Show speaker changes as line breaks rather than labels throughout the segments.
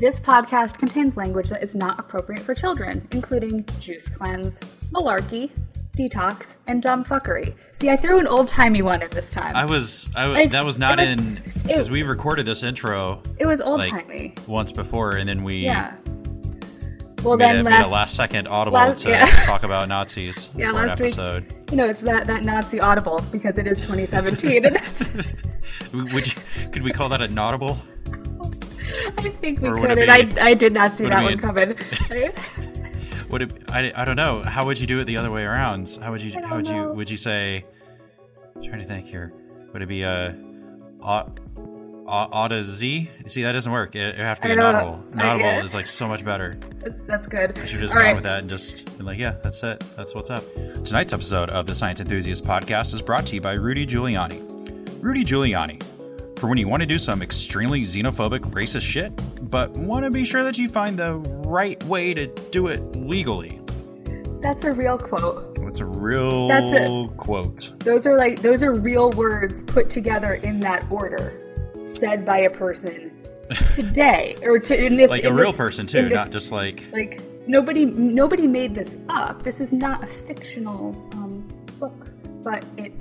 This podcast contains language that is not appropriate for children, including juice cleanse, malarkey, detox, and dumb fuckery. See, I threw an old timey one in this time.
I was, I was
I-
that was not
was-
in because we recorded this intro
it was old
like
timey.
once before, and then we
Yeah. Well,
made,
then
a, made
last,
a last second audible
last-
to
yeah.
talk about Nazis
Yeah,
for an
last week-
episode.
you know, it's that that Nazi audible because it is 2017, and it's,
Would you, could we call that a notable?
I think we
Or
could,
it
and I I did not see that one coming.
Would it? I, I don't know. How would you do it the other way around? How would you? How would
don't
you? Would you say? I'm trying to think here. Would it be a? Uh, Auto Z? See, that doesn't work. It, it would have to be
I
a
know.
notable.
I- yeah.
is like so much better.
that's, that's good.
I should have just
All
gone
right.
with that and just been like, yeah, that's it. That's what's up. Tonight's episode of the Science Enthusiast Podcast is brought to you by Rudy Giuliani. Rudy Giuliani. For when you want to do some extremely xenophobic, racist shit, but want to be sure that you find the right way to do it legally.
That's a real quote.
It's a real
That's it.
quote.
Those are like those are real words put together in that order, said by a person today or to in this
Like a
in
real
this-
person too,
this-
not just like
like nobody nobody made this up. This is not a fictional um, book, but it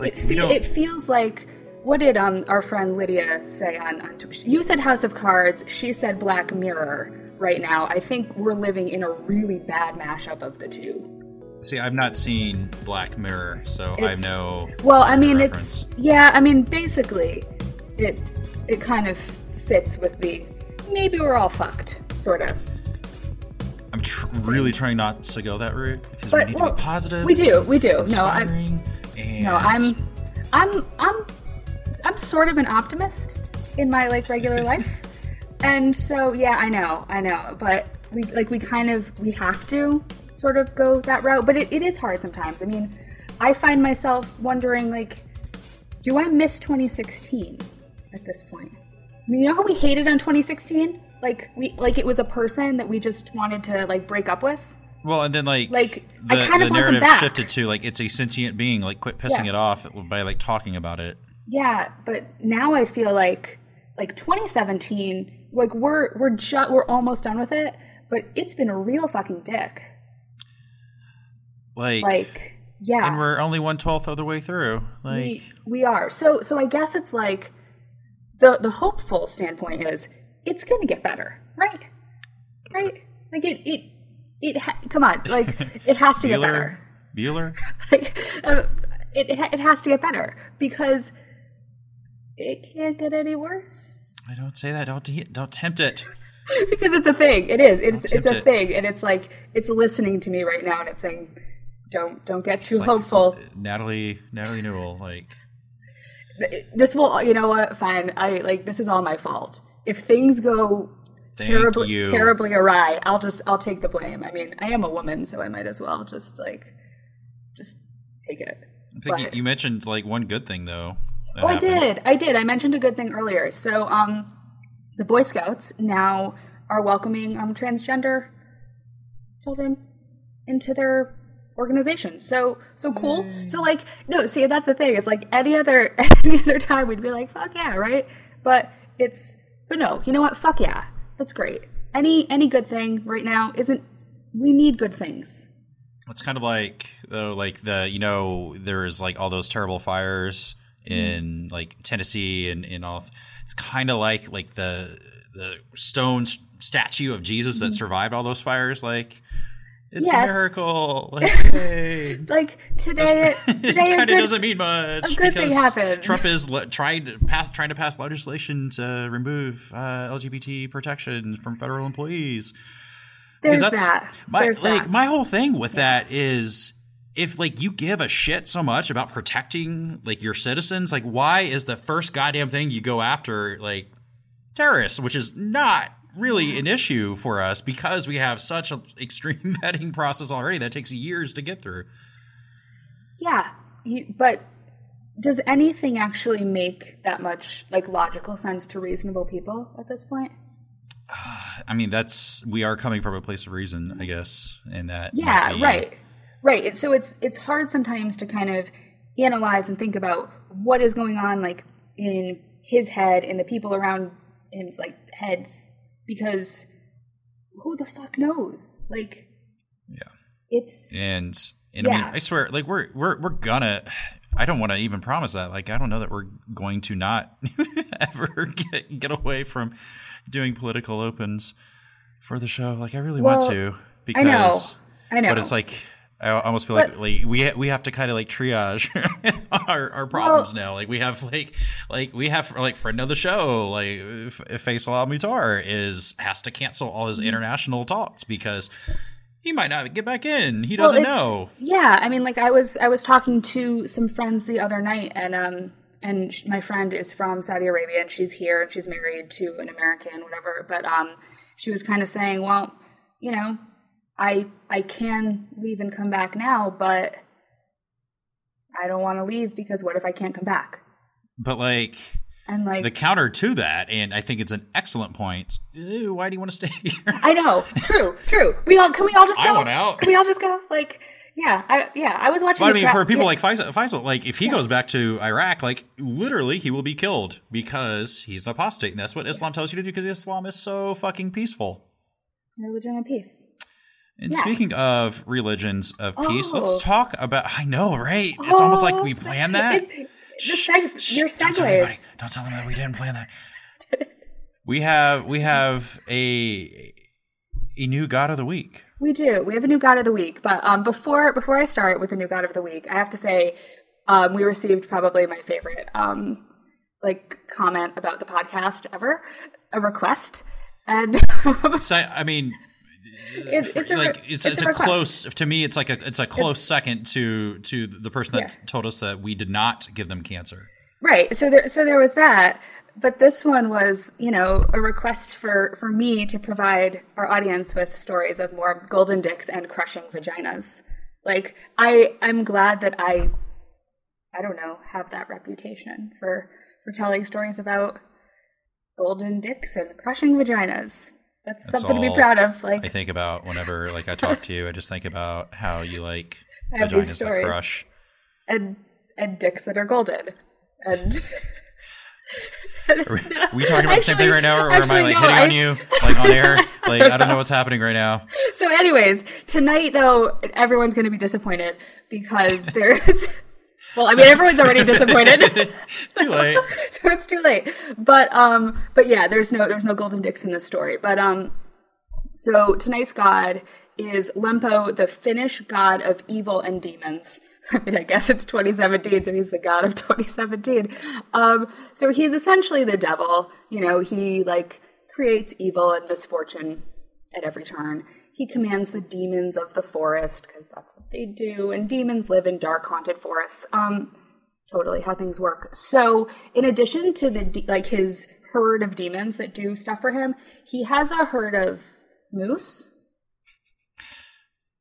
Like,
it, fe- it feels like what did um our friend Lydia say on, on you said House of Cards, she said Black Mirror. Right now, I think we're living in a really bad mashup of the two.
See, I've not seen Black Mirror, so I know.
Well, I mean,
reference.
it's yeah. I mean, basically, it it kind of fits with the maybe we're all fucked sort of.
I'm tr- really trying not to go that route because
But,
we need
well,
to be positive.
We do, we do. No, I'm no, I'm I'm I'm I'm sort of an optimist in my like regular life, and so yeah, I know, I know, but we like we kind of we have to sort of go that route, but it, it is hard sometimes. I mean, I find myself wondering like, do I miss 2016 at this point? I mean, you know how we hated on 2016? Like we like it was a person that we just wanted to like break up with.
Well, and then like
Like,
the,
I kind
the
of
narrative shifted to like it's a sentient being. Like, quit pissing
Yeah.
it off by like talking about it.
Yeah, but now I feel like like 2017, like we're we're just we're almost done with it, but it's been a real fucking dick.
Like,
Like, yeah,
and we're only one twelfth of the way through. Like,
we we are. So so I guess it's like the the hopeful standpoint is it's going to get better, right? Right? Like it it it ha- come on, like it has to get better.
Bueller, Bueller.
Like, uh, it it has to get better because it can't get any worse.
I don't say that. Don't te- don't tempt it.
because it's a thing. It is. It's it's a
it.
thing, and it's like it's listening to me right now, and it's saying, "Don't don't get too
like
hopeful."
Natalie Natalie Newell. Like,
This will, you know what? Fine. I like this is all my fault. If things go
Thank
terribly
you.
terribly awry, I'll just I'll take the blame. I mean, I am a woman, so I might as well just like just take it.
I think
But-
you mentioned like one good thing though.
Oh, I did. I did. I mentioned a good thing earlier. So, um, the Boy Scouts now are welcoming um, transgender children into their organization. So, so cool. So, like, no, see, that's the thing. It's like any other any other time we'd be like, "Fuck yeah," right? But it's, but no, you know what? Fuck yeah, that's great. Any any good thing right now isn't. We need good things.
It's kind of like though, like the you know there's like all those terrible fires. In like Tennessee and in all. It's kind of like like the the stone statue of Jesus that survived all those fires. Like it's
Mm-hmm. Yes.
a miracle. Like hey.
Like today, today
it kind of doesn't mean much
a good thing happened.
Trump is le- trying to pass trying to pass legislation to remove uh, LGBT protection from federal employees.
There's
Because
that.
My
There's
like
that.
my whole thing with that is if like you give a shit so much about protecting like your citizens, like why is the first goddamn thing you go after like terrorists, which is not really an issue for us because we have such an extreme vetting process already that takes years to get through.
Yeah, you, but does anything actually make that much like logical sense to reasonable people at this point?
I mean, that's we are coming from a place of reason, I guess, and that
Yeah,
be-
right, right. So it's it's hard sometimes to kind of analyze and think about what is going on like in his head and the people around him's like heads because who the fuck knows? Like,
Yeah.
it's
And and I
Yeah.
mean, I swear, like we're we're we're gonna. I don't want to even promise that. Like, I don't know that we're going to not ever get get away from doing political opens for the show. Like, I really want
Well,
to
I know,
because,
I know,
but it's like I almost feel like
But-
like we ha- we have to kind of like triage our our problems now. Like we have like like we have like friend of the show like Faisal Al Mutar is has to cancel all
Mm-hmm.
his international talks because he might not get back in. He doesn't
it's-
know.
Yeah, I mean, like I was I was talking to some friends the other night, and um, and my friend is from Saudi Arabia, and she's here, and she's married to an American, whatever. But um, she was kind of saying, well, you know, I I can leave and come back now, but I don't want to leave because what if I can't come back?
But like
And like
the counter to that, and I think it's an excellent point. ew, Why do you want to stay here?
I know, true, true. We all can we all just go?
I want out.
Can we all just go? Like, yeah, I yeah, I was watching.
But I mean,
tra-
for people
yeah.
like Faisal, Faisal, like if he goes back to Iraq, like literally he will be killed because he's an apostate, and that's what Islam tells you to do because Islam is so fucking peaceful.
religion and peace.
And
Yeah.
speaking of religions of peace,
Oh.
let's talk about. I know, right? It's almost like we
Oh,
planned that.
it-
Shh,
seg-
shh,
your
Don't tell anybody. Don't tell them that we didn't plan that. we have we have a a new god of the week.
We do. We have a new God of the week. But um, before before I start with the new God of the week, I have to say um, we received probably my favorite um, like comment about the podcast ever, a request, and
So I mean,
it's, it's a,
like
re-
it's it's, a,
request.
close to me. It's like a it's a close second to to the person that
Yeah.
told us that we did not give them cancer.
Right. So there, so there was that. But this one was, you know, a request for for me to provide our audience with stories of more golden dicks and crushing vaginas. Like I, I'm glad that I, I don't know, have that reputation for for telling stories about golden dicks and crushing vaginas. That's,
That's
something to be proud of. Like
I think about whenever like I talk to you, I just think about how you like
I have these
vaginas that crush.
and and dicks that are golden and.
Are we talking about the same thing right now, or am I like
no,
hitting
I-
on you like on air? Like I don't know what's happening right now.
So, anyways, tonight though, everyone's going to be disappointed because there's. Well, I mean, everyone's already disappointed,
Too late.
so it's too late. But um, but yeah, there's no there's no golden dicks in this story. But um, so tonight's god is Lempo, the Finnish god of evil and demons. I mean, I guess it's 2017, so he's the god of 2017. Um, so he's essentially the devil. You know, he like creates evil and misfortune at every turn. He commands the demons of the forest because that's what they do, and demons live in dark, haunted forests. Um, totally how things work. So, in addition to the de- like his herd of demons that do stuff for him, he has a herd of moose.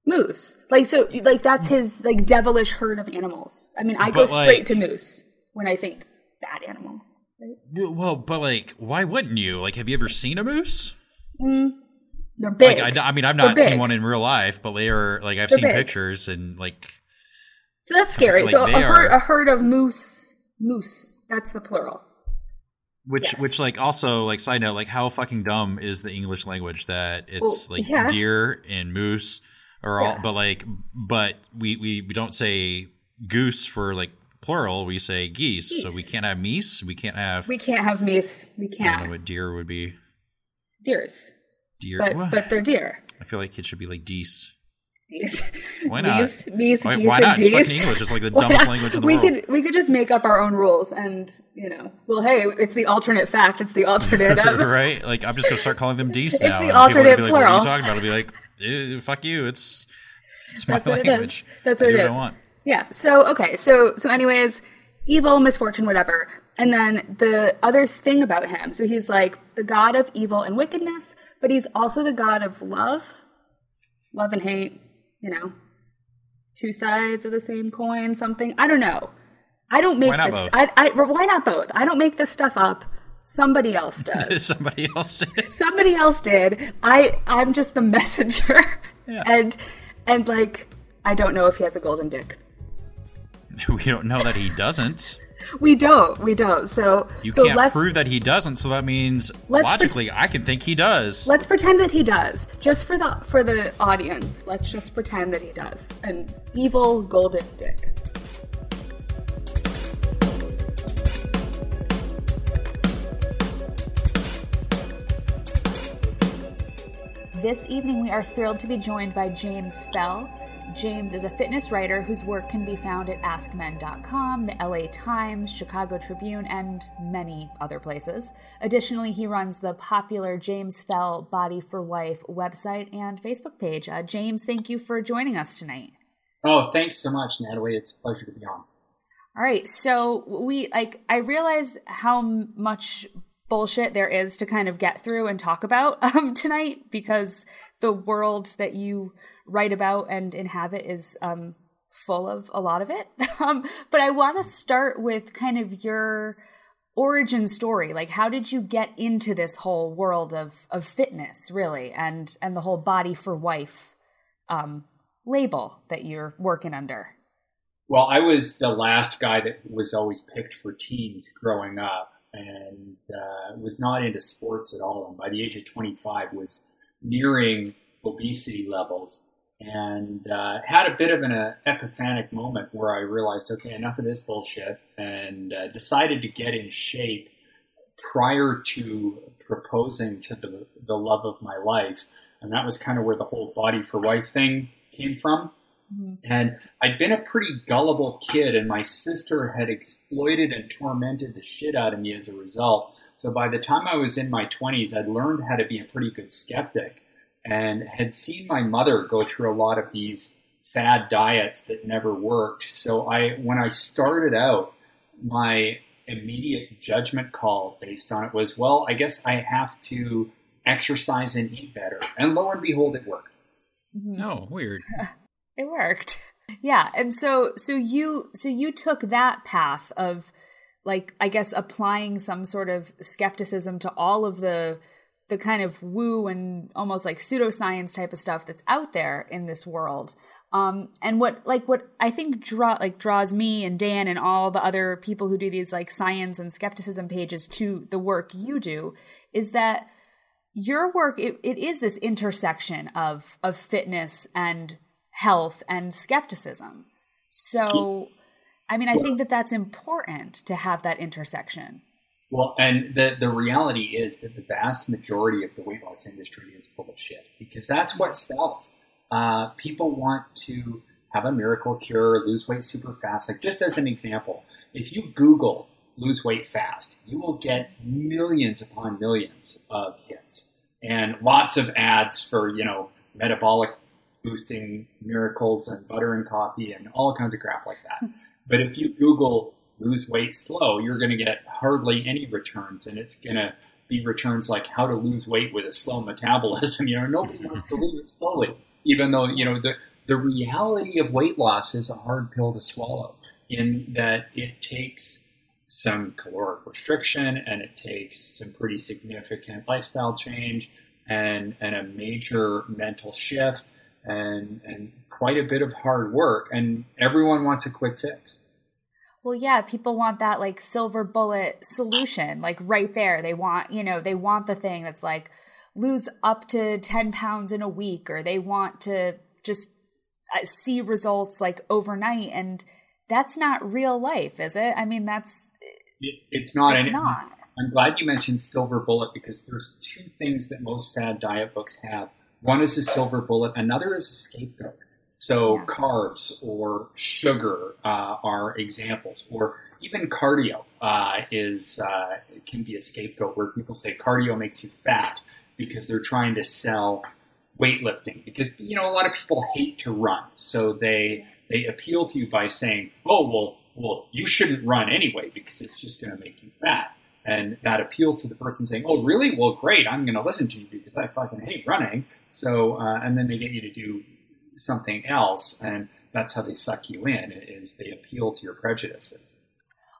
Moose, like so, like that's his like devilish herd of animals. I mean, I go
But,
straight
like-
to moose when I think bad animals. Right?
Well, but like, why wouldn't you? Like, have you ever seen a moose?
They're big.
Like, I, I mean, I've not seen one in real life, but they are like I've
They're
seen
big.
pictures and like
so that's scary.
like,
so a herd,
are-
a herd of moose, moose. That's the plural.
which
Yes.
which like also like side note like how fucking dumb is the English language that it's
Well,
like
yeah.
deer and moose are all
Yeah.
but like but we, we we don't say goose for like plural we say geese, so we can't have meese we can't have
We can't have meese. We can't.
I don't know what deer would be
Deers,
deer
but
Well,
but they're deer.
I feel like it should be like geese
Dees.
Why not? Why,
geese,
why
and
not it's
dees.
fucking English it's like the dumbest language in the
we
world
could we could just make up our own rules and you know well hey it's the alternate fact it's the alternative
right? Like I'm just gonna start calling them geese
It's the
and people are gonna
alternate
be like, What are
plural.
you talking about? I'll be like, "Eh, fuck you. It's it's my
That's what it
language.
is. That's
I
what
do
it
what
is.
I want.
yeah so okay so so anyways evil misfortune whatever and then the other thing about him so he's like the god of evil and wickedness but he's also the god of love. Love and hate you know. Two sides of the same coin something. I don't know. I don't make this
both?
I, I why not both? I don't make this stuff up. Somebody else does.
Somebody else did.
somebody else did. I i'm just the messenger.
Yeah.
and and like i don't know if he has a golden dick.
We don't know that he doesn't.
We don't. We don't. So
you
so
can't
let's,
prove that he doesn't. So that means logically, I can think he does.
Let's pretend that he does, just for the for the audience. Let's just pretend that he does. An evil golden dick. This evening, we are thrilled to be joined by James Fell. James is a fitness writer whose work can be found at AskMen.com, the LA Times, Chicago Tribune, and many other places. Additionally, he runs the popular James Fell Body for Wife website and Facebook page. Uh, James, thank you for joining us tonight.
Oh, thanks so much, Natalie. It's a pleasure to be on.
All right, so we like I realize how much bullshit there is to kind of get through and talk about um, tonight because the world that you write about and inhabit is um, full of a lot of it. Um, but I want to start with kind of your origin story. Like, how did you get into this whole world of of fitness, really, and and the whole body for wife um, label that you're working under?
Well, I was the last guy that was always picked for teams growing up, and uh, was not into sports at all. And by the age of 25, was nearing obesity levels and uh, had a bit of an uh, epiphanic moment where I realized, okay, enough of this bullshit, and uh, decided to get in shape prior to proposing to the, the love of my life. And that was kind of where the whole body for wife thing came from. Mm-hmm. And I'd been a pretty gullible kid, and my sister had exploited and tormented the shit out of me as a result. So by the time I was in my 20s, I'd learned how to be a pretty good skeptic and had seen my mother go through a lot of these fad diets that never worked. So I, when I started out, my immediate judgment call based on it was, well, I guess I have to exercise and eat better. And lo and behold, it worked.
Mm-hmm. No, weird.
it worked. Yeah, and so so you so you took that path of like I guess applying some sort of skepticism to all of the the kind of woo and almost like pseudoscience type of stuff that's out there in this world. Um, and what like what I think draw like draws me and Dan and all the other people who do these like science and skepticism pages to the work you do is that your work it, it is this intersection of of fitness and health and skepticism. So I mean I think that that's important to have that intersection.
Well, and the, the reality is that the vast majority of the weight loss industry is full of shit because that's what sells. Uh, people want to have a miracle cure, lose weight super fast. Like, just as an example, if you Google lose weight fast, you will get millions upon millions of hits and lots of ads for, you know, metabolic boosting miracles and butter and coffee and all kinds of crap like that. but if you Google lose weight slow, you're going to get hardly any returns, and it's going to be returns like how to lose weight with a slow metabolism. You know, nobody wants to lose it slowly, even though you know the the reality of weight loss is a hard pill to swallow. In that it takes some caloric restriction and it takes some pretty significant lifestyle change and and a major mental shift and and quite a bit of hard work and everyone wants a quick fix
well, yeah, people want that like silver bullet solution, like right there. They want, you know, they want the thing that's like lose up to 10 pounds in a week, or they want to just uh, see results like overnight. And that's not real life, is it? I mean, that's.
it's not.
It's not.
I'm glad you mentioned silver bullet because there's two things that most fad diet books have. One is a silver bullet, another is a scapegoat. So yeah. carbs or sugar uh, are examples, or even cardio uh, is uh, can be a scapegoat where people say cardio makes you fat because they're trying to sell weightlifting. Because you know a lot of people hate to run, so they they appeal to you by saying, "Oh well, well you shouldn't run anyway because it's just going to make you fat." And that appeals to the person saying, "Oh, really? Well, great. I'm going to listen to you because I fucking hate running." So, uh, and then they get you to do something else, and that's how they suck you in. Is they appeal to your prejudices.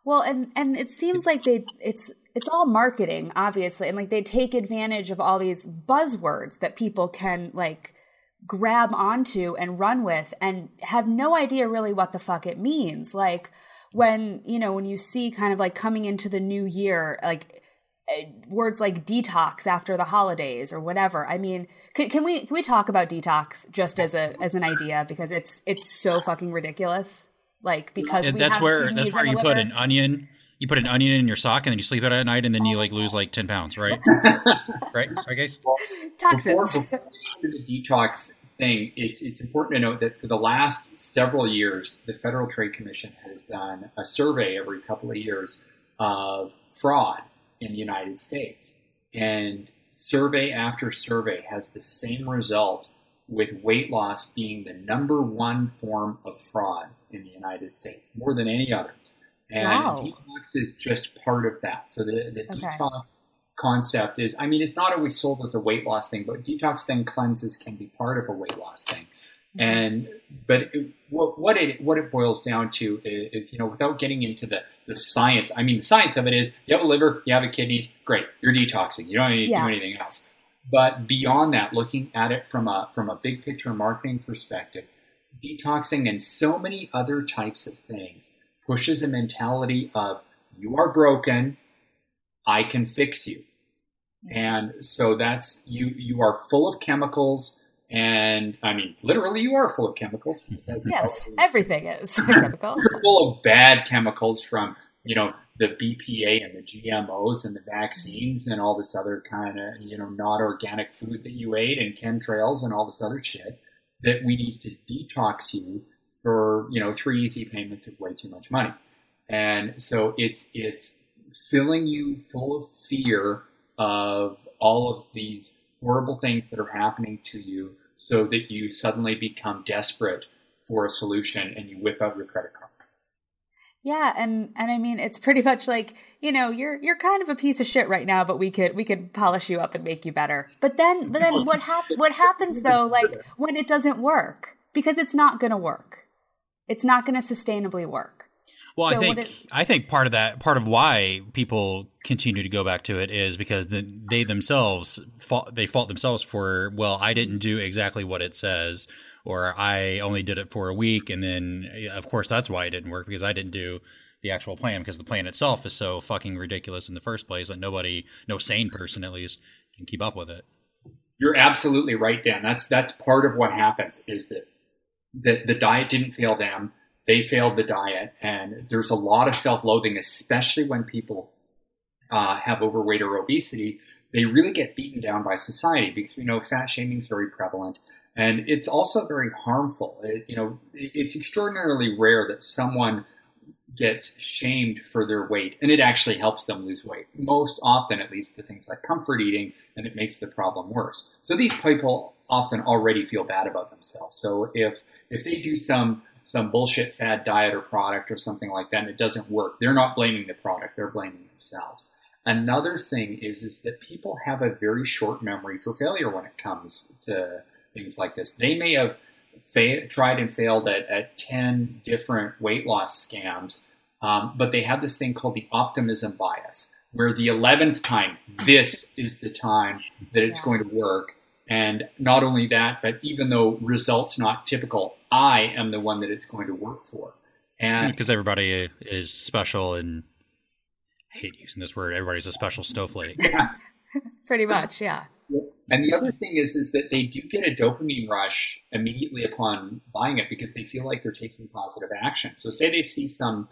Well, and and it seems like they it's it's all marketing, obviously, and like they take advantage of all these buzzwords that people can like grab onto and run with, and have no idea really what the fuck it means. Like when you know when you see kind of like coming into the new year like Uh, words like detox after the holidays or whatever. I mean can, can, we can we talk about detox just as a as an idea? Because it's it's so fucking ridiculous. Like because
yeah, that's where that's where you put an onion you put an onion in your sock and then you sleep it at night and then you like lose like 10 pounds right? Right right guys?
Toxins.
before, before the detox thing, it's, it's important to note that for the last several years, the Federal Trade Commission has done a survey every couple of years of fraud in the United States. And survey after survey has the same result with weight loss being the number one form of fraud in the United States, more than any other. And wow. detox is just part of that. So the, the okay. detox concept is I mean, it's not always sold as a weight loss thing, but detox then cleanses can be part of a weight loss thing. Mm-hmm. And but it, what, what it what it boils down to is, is, you know without getting into the the science. I mean, the science of it is you have a liver, you have a kidneys, great, you're detoxing. You don't need to yeah. do anything else. But beyond that, looking at it from a from a big picture marketing perspective, detoxing and so many other types of things pushes a mentality of you are broken, I can fix you. And so that's you you are full of chemicals and I mean literally you are full of chemicals.
Yes, everything is chemical.
You're full of bad chemicals from, you know, the BPA and the GMOs and the vaccines and all this other kind of, you know, not organic food that you ate and chemtrails and all this other shit that we need to detox you for, you know, three easy payments of way too much money. And so it's it's filling you full of fear of all of these horrible things that are happening to you so that you suddenly become desperate for a solution and you whip out your credit card.
Yeah, and and I mean it's pretty much like, you know, you're you're kind of a piece of shit right now, but we could we could polish you up and make you better. But then but then what hap- what happens though like when it doesn't work? Because it's not going to work. It's not going to sustainably work.
Well, so I think it, I think part of that part of why people continue to go back to it is because the, they themselves fault, they fault themselves for well I didn't do exactly what it says or I only did it for a week and then of course that's why it didn't work because I didn't do the actual plan because the plan itself is so fucking ridiculous in the first place that nobody no sane person at least can keep up with it.
You're absolutely right, Dan. That's that's part of what happens is that that the diet didn't fail them they failed the diet, and there's a lot of self-loathing, especially when people uh, have overweight or obesity. They really get beaten down by society because we know fat shaming is very prevalent, and it's also very harmful. It, you know, it's extraordinarily rare that someone gets shamed for their weight, and it actually helps them lose weight. Most often, it leads to things like comfort eating, and it makes the problem worse. So these people often already feel bad about themselves. So if if they do some some bullshit fad diet or product or something like that and it doesn't work, they're not blaming the product, they're blaming themselves. Another thing is is that people have a very short memory for failure when it comes to things like this. They may have fa- tried and failed at, at 10 different weight loss scams, um, but they have this thing called the optimism bias, where the 11th time, this is the time that it's yeah. going to work. And not only that, but even though results not typical, I am the one that it's going to work for. And
because everybody is special and I hate using this word, everybody's a special snowflake.
Yeah.
Pretty much, yeah.
And the other thing is is that they do get a dopamine rush immediately upon buying it because they feel like they're taking positive action. So say they see some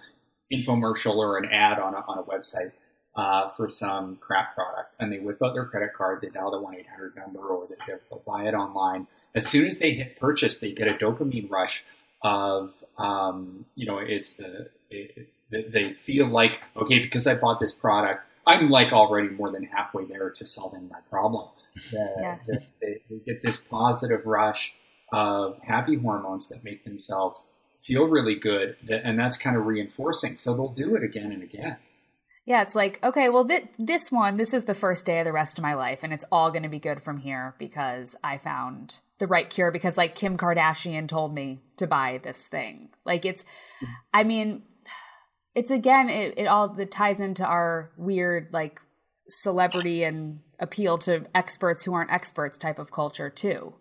infomercial or an ad on a, on a website uh, for some crap product and they whip out their credit card, they dial the 1-800 number or they, they'll buy it online as soon as they hit purchase, they get a dopamine rush of, um, you know, it's the, it, it, they feel like, okay, because I bought this product, I'm like already more than halfway there to solving my problem. The, yeah. the, they, they get this positive rush of happy hormones that make themselves feel really good, and that's kind of reinforcing. So they'll do it again and again.
Yeah, it's like, okay, well, th- this one, this is the first day of the rest of my life, and it's all going to be good from here because I found the right cure because, like, Kim Kardashian told me to buy this thing. Like, it's, mm-hmm. I mean, it's again, it, it all it ties into our weird, like, celebrity and appeal to experts who aren't experts type of culture, too.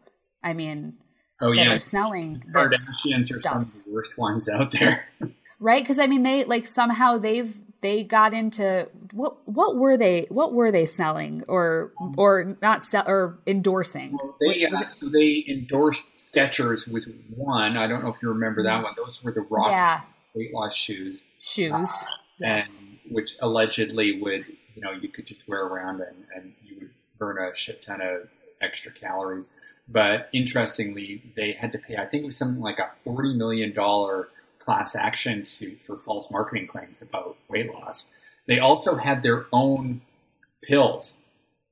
I mean, oh, yeah. are selling this
Kardashians stuff. are some of the worst ones out there.
right? Because I mean, they like somehow they've they got into what what were they what were they selling or or not sell or endorsing?
Well, they uh, so they endorsed Skechers was one. I don't know if you remember that one. Those were the rock
yeah
weight loss shoes,
shoes,
uh,
yes,
and which allegedly would you know you could just wear around and, and you would burn a shit ton of extra calories. But interestingly, they had to pay. I think it was something like a forty million dollar class action suit for false marketing claims about weight loss. They also had their own pills.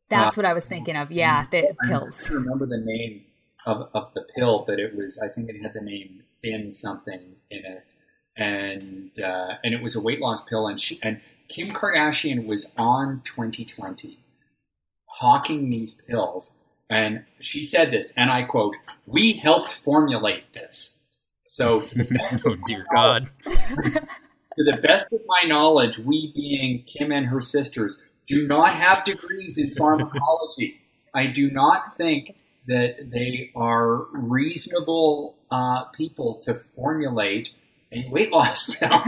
That's uh, what I was thinking of. Yeah, the
I
pills.
I remember the name of, of the pill, but it was I think it had the name in something in it, and uh, and it was a weight loss pill. And she, and Kim Kardashian was on 2020 hawking these pills, and she said this, and I quote: "We helped formulate this." So,
oh dear God.
to the best of my knowledge, we being Kim and her sisters do not have degrees in pharmacology. I do not think that they are reasonable uh, people to formulate a weight loss pill.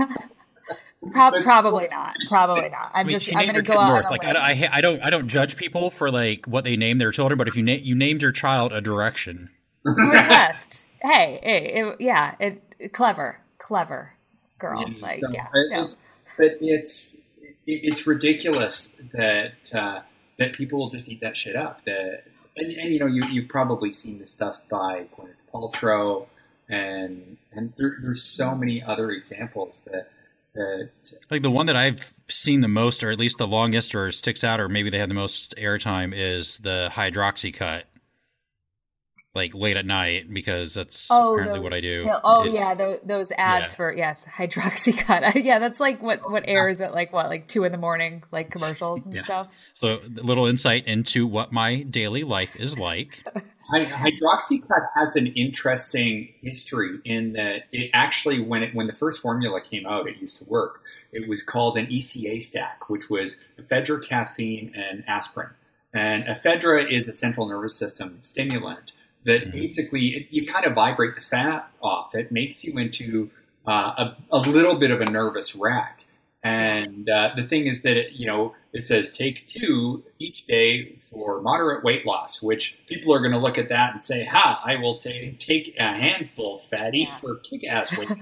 Pro- probably not. Probably not. I'm I mean, just. I'm going to go out.
Like I, I, I, don't. I don't judge people for like what they name their children, but if you na- you named your child a direction,
Northwest hey, hey, it, yeah, it, clever, clever girl. Yeah, like, so yeah,
no. it's, but it's it, it's ridiculous that uh, that people will just eat that shit up. That and, and you know you you've probably seen the stuff by Gwyneth Paltrow, and and there, there's so many other examples that. That,
like the one that I've seen the most, or at least the longest, or sticks out, or maybe they have the most airtime, is the Hydroxycut like late at night because that's oh, apparently what I do.
Pill- oh it's, yeah, those, those ads yeah. for yes, hydroxycut. yeah, that's like what what airs at like what like two in the morning, like commercials and yeah. stuff.
So a little insight into what my daily life is like.
Hydroxycut has an interesting history in that it actually, when it when the first formula came out, it used to work. It was called an ECA stack, which was ephedra, caffeine, and aspirin. And ephedra is a central nervous system stimulant, that mm-hmm. basically it, you kind of vibrate the fat off. It makes you into uh, a, a, little bit of a nervous wreck. And uh, the thing is that it, you know it says take two each day for moderate weight loss, which people are going to look at that and say, "Ha! I will take take a handful, fatty, yeah. for kick-ass weight."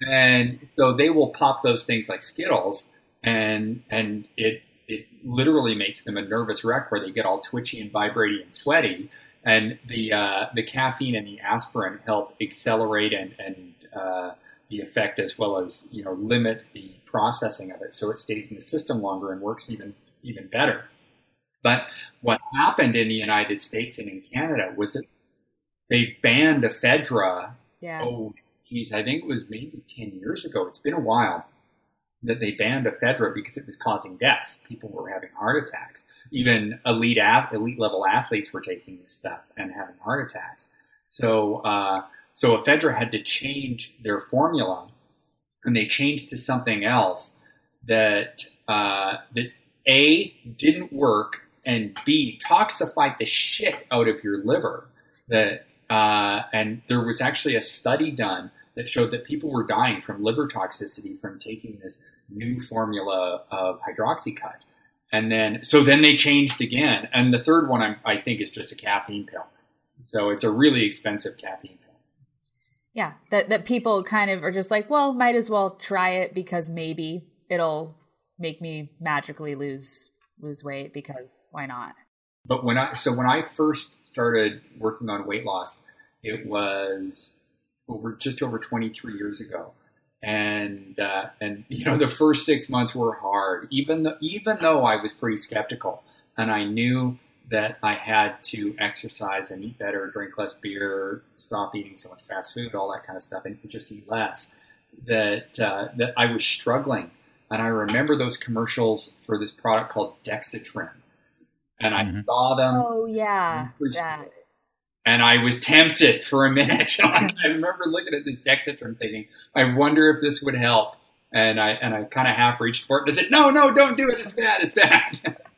and so they will pop those things like Skittles, and and it it literally makes them a nervous wreck where they get all twitchy and vibrating and sweaty and the uh, the caffeine and the aspirin help accelerate and and uh, the effect as well as you know limit the processing of it, so it stays in the system longer and works even even better. But what happened in the United States and in Canada was that they banned ephedra.
Yeah.
Oh, geez, I think it was maybe ten years ago. It's been a while that they banned ephedra because it was causing deaths. People were having heart attacks. Even elite elite level athletes were taking this stuff and having heart attacks. So uh, so ephedra had to change their formula, and they changed to something else that uh, that a didn't work and b toxified the shit out of your liver. That uh, and there was actually a study done that showed that people were dying from liver toxicity from taking this new formula of hydroxycut. And then, so then they changed again. And the third one, I, I think, is just a caffeine pill. So it's a really expensive caffeine pill.
Yeah, that that people kind of are just like, well, might as well try it because maybe it'll make me magically lose lose weight because why not?
But when I so when I first started working on weight loss, it was over just over 23 years ago. And uh, and you know the first six months were hard even though even though I was pretty skeptical. And I knew that I had to exercise and eat better drink less beer stop eating so much fast food all that kind of stuff and just eat less that uh, that I was struggling. And I remember those commercials for this product called Dexatrim and I mm-hmm. saw them.
Oh yeah. That
and I was tempted for a minute. like, I remember looking at this Dexatrim thinking, I wonder if this would help. And I and I kind of half reached for it and I said, No, no, don't do it. It's bad. It's bad.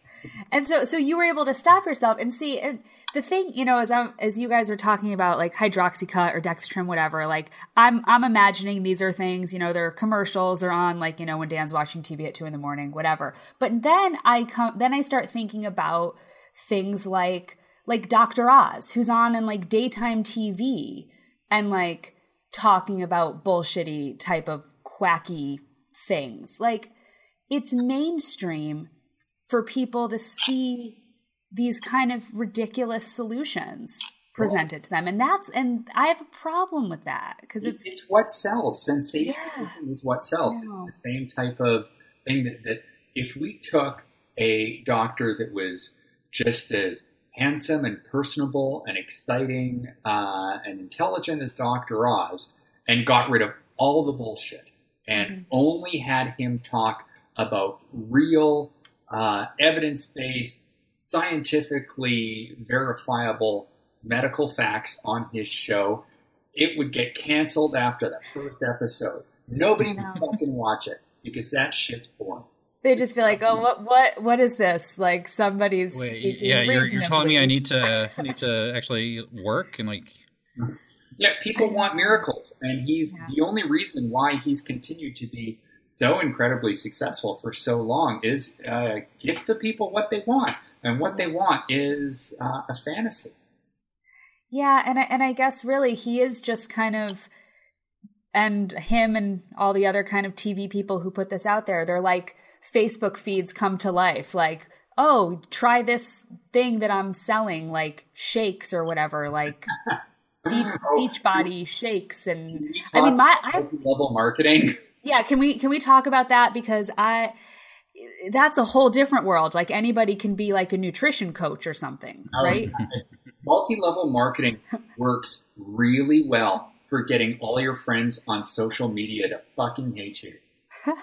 and so so you were able to stop yourself and see and the thing you know as I'm, as you guys were talking about like hydroxycut or Dexatrim whatever like i'm i'm imagining these are things you know they're commercials they're on like you know when dan's watching tv at two in the morning whatever but then i come then i start thinking about things like like dr oz who's on in like daytime tv and like talking about bullshitty type of quacky things. Like it's mainstream for people to see these kind of ridiculous solutions presented to them. And that's and i have a problem with that because it's,
it's what sells. Sensation yeah. is what sells. The same type of thing that, that if we took a doctor that was just as handsome and personable and exciting uh, and intelligent as dr oz and got rid of all the bullshit and
Mhm.
only had him talk about real uh, evidence-based scientifically verifiable medical facts on his show, it would get canceled after the first episode. Nobody would fucking watch it because that shit's boring.
They just feel like oh what what what is this like somebody's
Wait,
speaking
yeah, you're, you're telling me I need to I need to actually work and like
Yeah, people want miracles, and he's
Yeah.
the only reason why he's continued to be so incredibly successful for so long is uh, give the people what they want, and what they want is uh, a fantasy.
Yeah, and I, and I guess really he is just kind of and him and all the other kind of TV people who put this out there, they're like Facebook feeds come to life. Like, oh, try this thing that I'm selling, like shakes or whatever, like beach, oh. beach body shakes. And I mean, my I,
level marketing.
yeah, can we can we talk about that because I that's a whole different world. Like anybody can be like a nutrition coach or something, oh, right?
Multi-level marketing works really well for getting all your friends on social media to fucking hate you.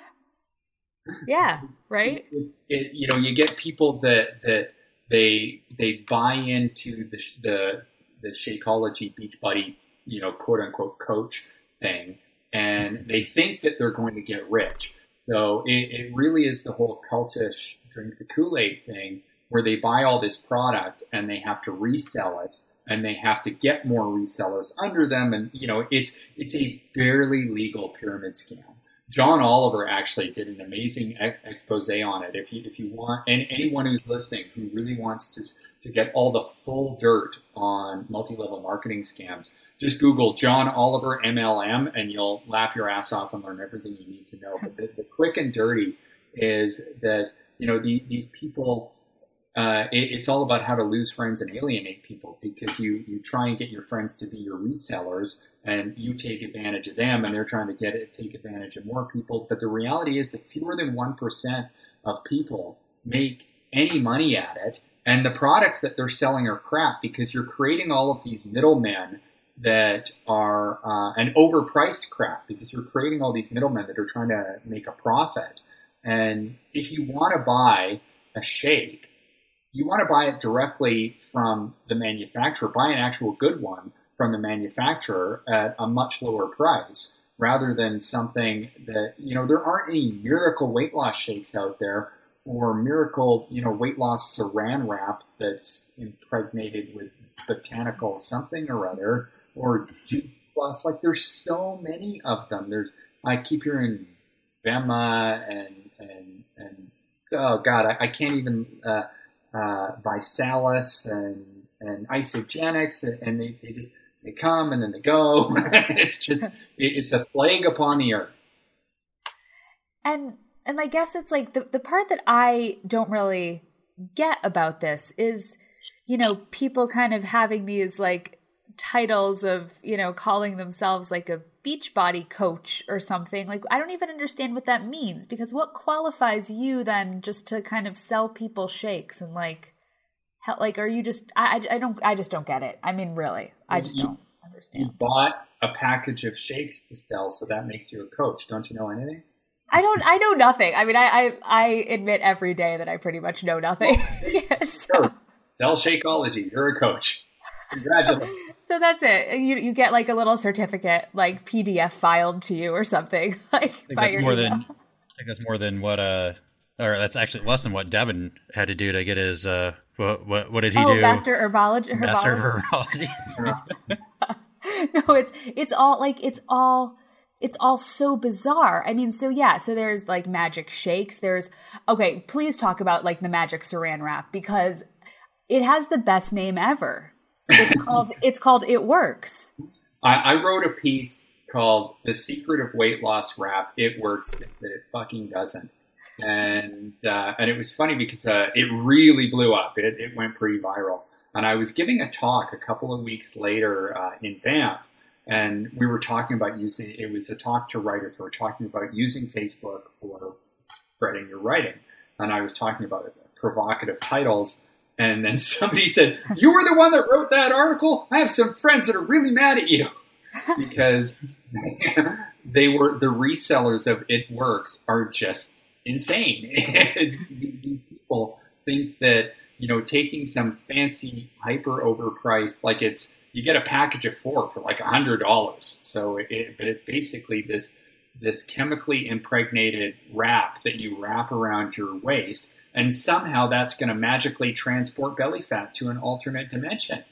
Yeah, right.
It's it, you know you get people that that they they buy into the the the Shakeology Beachbody you know quote unquote coach thing, and they think that they're going to get rich. So it, it really is the whole cultish drink the Kool Aid thing, where they buy all this product and they have to resell it, and they have to get more resellers under them, and you know it's it's a barely legal pyramid scam. John Oliver actually did an amazing expose on it. If you if you want, and anyone who's listening who really wants to to get all the full dirt on multi-level marketing scams, just Google John Oliver MLM, and you'll laugh your ass off and learn everything you need to know. But the, the quick and dirty is that you know the, these people. Uh, it, it's all about how to lose friends and alienate people because you you try and get your friends to be your resellers and you take advantage of them and they're trying to get it take advantage of more people. But the reality is that fewer than 1% of people make any money at it and the products that they're selling are crap because you're creating all of these middlemen that are uh, an overpriced crap because you're creating all these middlemen that are trying to make a profit. And if you want to buy a shake you want to buy it directly from the manufacturer. Buy an actual good one from the manufacturer at a much lower price rather than something that you know there aren't any miracle weight loss shakes out there or miracle you know weight loss saran wrap that's impregnated with botanical something or other or G plus. Like there's so many of them. There's I keep hearing Vemma and and and oh god I, I can't even uh, uh, ViSalus and and Isagenix and they, they just they come and then they go. it's just it, it's a plague upon the earth.
And and I guess it's like the the part that I don't really get about this is, you know, people kind of having these like titles of, you know, calling themselves like a beach body coach or something. Like I don't even understand what that means because what qualifies you then just to kind of sell people shakes and like how, like are you just I, I don't I just don't get it. I mean really. I just
You-
don't understand.
You bought a package of shakes to sell, so that makes you a coach. Don't you know anything?
I don't I know nothing. I mean I I, I admit every day that I pretty much know nothing. Yes.
Sure. Sell Shakeology. You're a coach. Congratulations.
So that's it. You you get like a little certificate, like PDF filed to you or something. Like
I think
by
that's
your
more
email.
than I think that's more than what uh or that's actually less than what Devin had to do to get his. Uh, what what, what did he
oh,
do?
master herbology.
Master
herbologist.
herbology.
no, it's it's all like it's all it's all so bizarre. I mean, so yeah, so there's like magic shakes. There's okay, please talk about like the magic saran wrap because it has the best name ever. It's called it's called It Works.
I, I wrote a piece called "The Secret of Weight Loss Wrap." It works, but it fucking doesn't. And uh, and it was funny because uh, it really blew up. It, it went pretty viral. And I was giving a talk a couple of weeks later uh, in Banff, and we were talking about using. It was a talk to writers. We were talking about using Facebook for spreading your writing, and I was talking about provocative titles. And then somebody said, "You were the one that wrote that article. I have some friends that are really mad at you because they were the resellers of It Works are just insane. These people think that you know taking some fancy hyper overpriced like it's you get a package of four for like a hundred dollars. So it, but it's basically this this chemically impregnated wrap that you wrap around your waist, and somehow that's going to magically transport belly fat to an alternate dimension.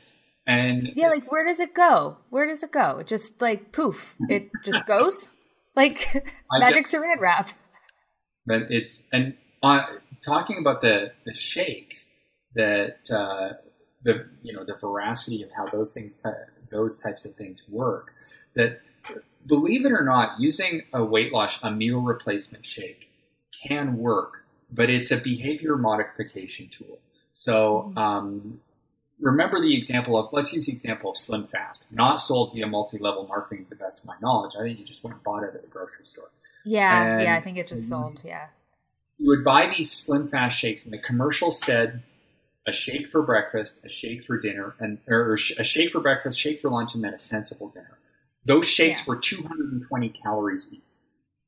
And
Yeah, like where does it go? Where does it go? It just like poof, it just goes like magic saran wrap.
but it's and uh, talking about the the shakes that uh, the you know the veracity of how those things ty- those types of things work that believe it or not using a weight loss a meal replacement shake can work but it's a behavior modification tool so um, remember the example of let's use the example of slim fast not sold via multi-level marketing to the best of my knowledge i think you just went and bought it at the grocery store
Yeah,
And-
yeah, I think it just sold. Yeah.
you would buy these slim fast shakes and the commercial said a shake for breakfast a shake for dinner and or a shake for breakfast shake for lunch and then a sensible dinner those shakes
Yeah.
were 220 calories each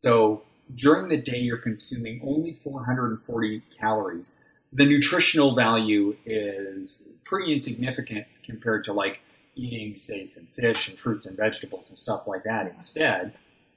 so during the day you're consuming only 440 calories the nutritional value is pretty insignificant compared to like eating say some fish and fruits and vegetables and stuff like that instead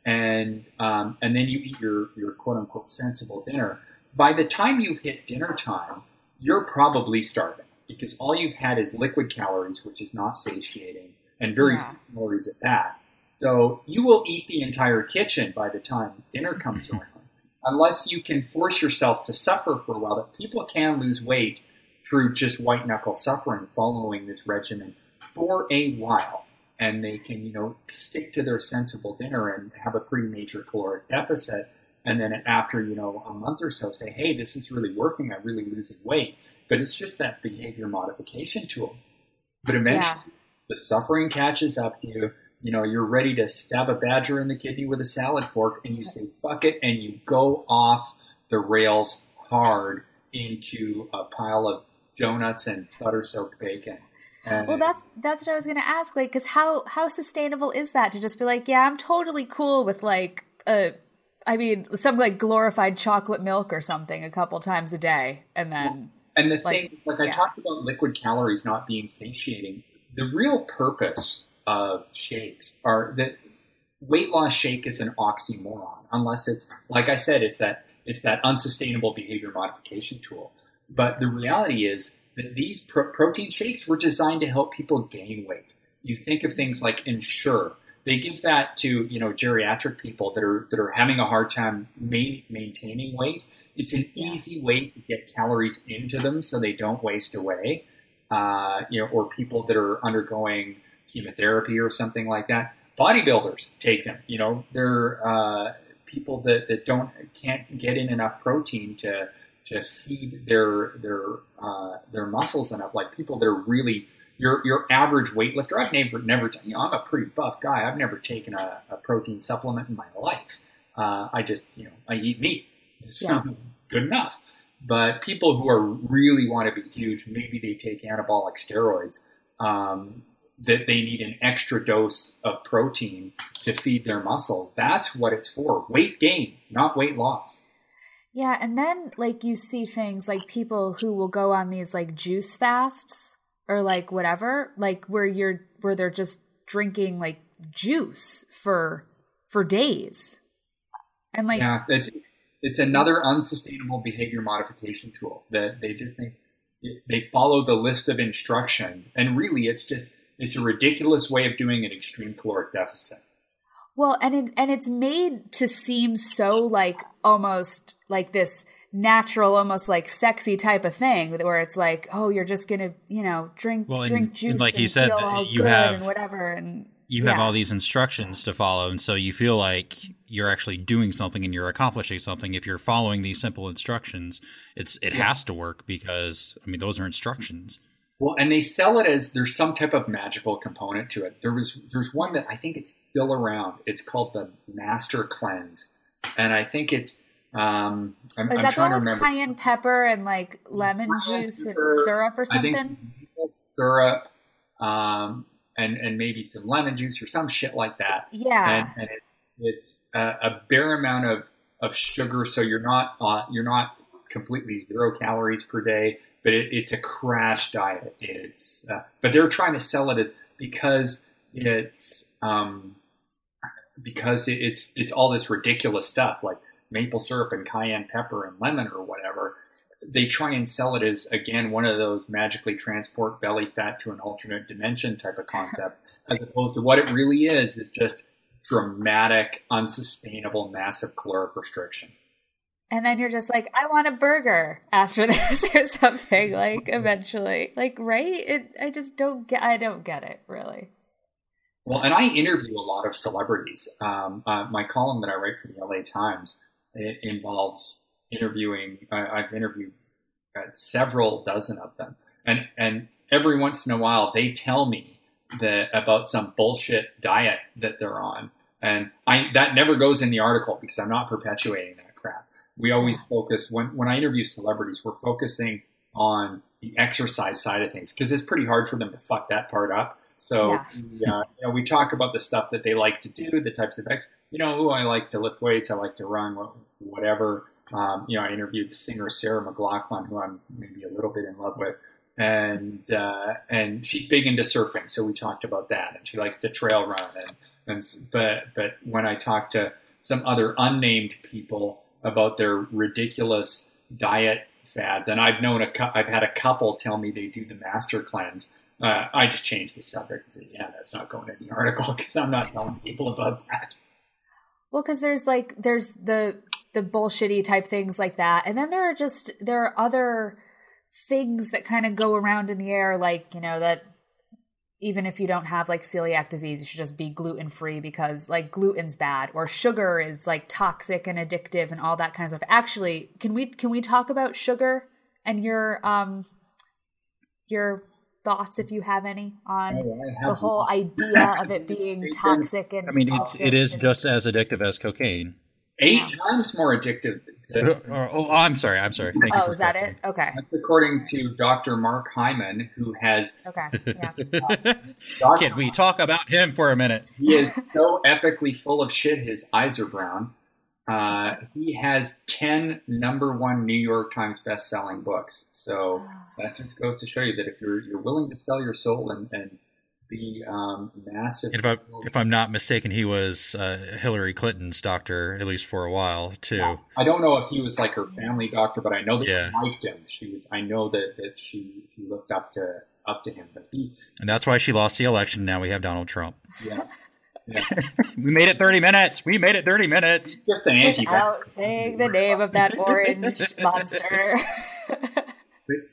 and um, and then you eat your your quote unquote sensible dinner. By the time you hit dinner time, you're probably starving because all you've had is liquid calories, which is not satiating, and very
Yeah.
few calories at that. So you will eat the entire kitchen by the time dinner comes around, unless you can force yourself to suffer for a while. That people can lose weight through just white knuckle suffering following this regimen for a while and they can, you know, stick to their sensible dinner and have a pretty major caloric deficit. And then after, you know, a month or so, say, hey, this is really working. I'm really losing weight. But it's just that behavior modification tool. But eventually, the suffering catches up to you. You know, you're ready to stab a badger in the kidney with a salad fork, and you say, fuck it, and you go off the rails hard into a pile of donuts and butter soaked bacon. And
Well, that's that's what I was going to ask. Like, because how how sustainable is that to just be like, yeah, I'm totally cool with like a, I mean, some like glorified chocolate milk or something a couple times a day, and then
And the
Like,
thing, like I talked about liquid calories not being satiating, the real purpose of shakes are that weight loss shake is an oxymoron, unless it's, like I said, it's that, it's that unsustainable behavior modification tool. But the reality is that these pro- protein shakes were designed to help people gain weight. You think of things like Ensure. They give that to you know geriatric people that are that are having a hard time ma- maintaining weight. It's an easy way to get calories into them so they don't waste away. Uh, you know, or people that are undergoing chemotherapy or something like that. Bodybuilders take them. You know, they're uh, people that, that don't can't get in enough protein to to feed their their uh, their muscles enough. Like people that are really your your average weightlifter. I've never never you know I'm a pretty buff guy. I've never taken a, a protein supplement in my life. Uh, I just you know I eat meat. It's
Yeah.
good enough. But people who are really want to be huge, maybe they take anabolic steroids. Um, that they need an extra dose of protein to feed their muscles. That's what it's for. Weight gain, not weight loss.
yeah, and then like you see things like people who will go on these like juice fasts or like whatever, like where you're where they're just drinking like juice for for days, and like
yeah, it's it's another unsustainable behavior modification tool that they just think they follow the list of instructions, and really, it's just it's a ridiculous way of doing an extreme caloric deficit.
Well, and it, and it's made to seem so like almost like this natural, almost like sexy type of thing, where it's like, oh, you're just gonna, you know, drink
Well, and-
drink juice,
and like he
and
said,
feel all
you
good
have-
and whatever, and
you have
yeah.
all these instructions to follow and so you feel like you're actually doing something and you're accomplishing something if you're following these simple instructions it's it has to work because i mean those are instructions
Well, and they sell it as there's some type of magical component to it. There was there's one that I think it's still around. It's called the Master Cleanse, and I think it's um, I'm,
Is
I'm
that the
trying
one
to
with cayenne pepper and like lemon
Cayenne
juice
pepper,
and syrup or
I think
something?
syrup, um, and and maybe some lemon juice or some shit like that.
Yeah.
and, and it, it's a, a bare amount of, of sugar, so you're not uh, you're not completely zero calories per day, but it, it's a crash diet. It's uh, but they're trying to sell it as because it's um, because it, it's it's all this ridiculous stuff like maple syrup and cayenne pepper and lemon or whatever. They try and sell it as again one of those magically transport belly fat to an alternate dimension type of concept, as opposed to what it really is is just dramatic, unsustainable, massive caloric restriction.
And then you're just like, I want a burger after this or something. Like eventually, like right? It. I just don't get. I don't get it really.
Well, and I interview a lot of celebrities. Um, uh, my column that I write for the LA Times it involves interviewing. I, I've interviewed uh, several dozen of them, and and every once in a while they tell me that about some bullshit diet that they're on, and I that never goes in the article because I'm not perpetuating that. We always focus when when I interview celebrities, we're focusing on the exercise side of things because it's pretty hard for them to fuck that part up. So
Yeah.
we, uh, you know, we talk about the stuff that they like to do, the types of ex. You know, ooh, I like to lift weights, I like to run, whatever. Um, you know, I interviewed the singer Sarah McLachlan, who I'm maybe a little bit in love with, and uh, and she's big into surfing, so we talked about that, and she likes to trail run, and, and but but when I talk to some other unnamed people about their ridiculous diet fads, and I've known a I've had a couple tell me they do the master cleanse. Uh, I just changed the subject and said, "Yeah, that's not going in the article because I'm not telling people about that."
Well, because there's like there's the the bullshitty type things like that, and then there are just there are other things that kind of go around in the air, like you know that even if you don't have like celiac disease, you should just be gluten free because like gluten's bad or sugar is like toxic and addictive and all that kind of stuff. Actually, can we can we talk about sugar and your um your thoughts if you have any on
Oh, have
the whole idea of it being toxic and
i mean it's it is just as addictive as cocaine
eight times more addictive.
oh,
Than,
oh, i'm sorry i'm sorry Thank
Oh,
for
is that
correcting
it? Okay.
that's according to Dr. Mark Hyman, who has
Okay. Yeah.
me.
Dr.
can we talk about him for a minute
He is so epically full of shit. His eyes are brown. Uh, he has ten number one New York Times best-selling books. So that just goes to show you that if you're you're willing to sell your soul and, and be um, massive,
if, I, if i'm not mistaken he was uh, hillary clinton's doctor at least for a while too
I don't know if he was like her family doctor, but I know that
Yeah.
she liked him. She was. I know that that she she looked up to up to him. But he,
and that's why she lost the election now we have donald trump
yeah, yeah.
we made it 30 minutes we made it 30 minutes
just an anti.
Without saying the name of that orange monster.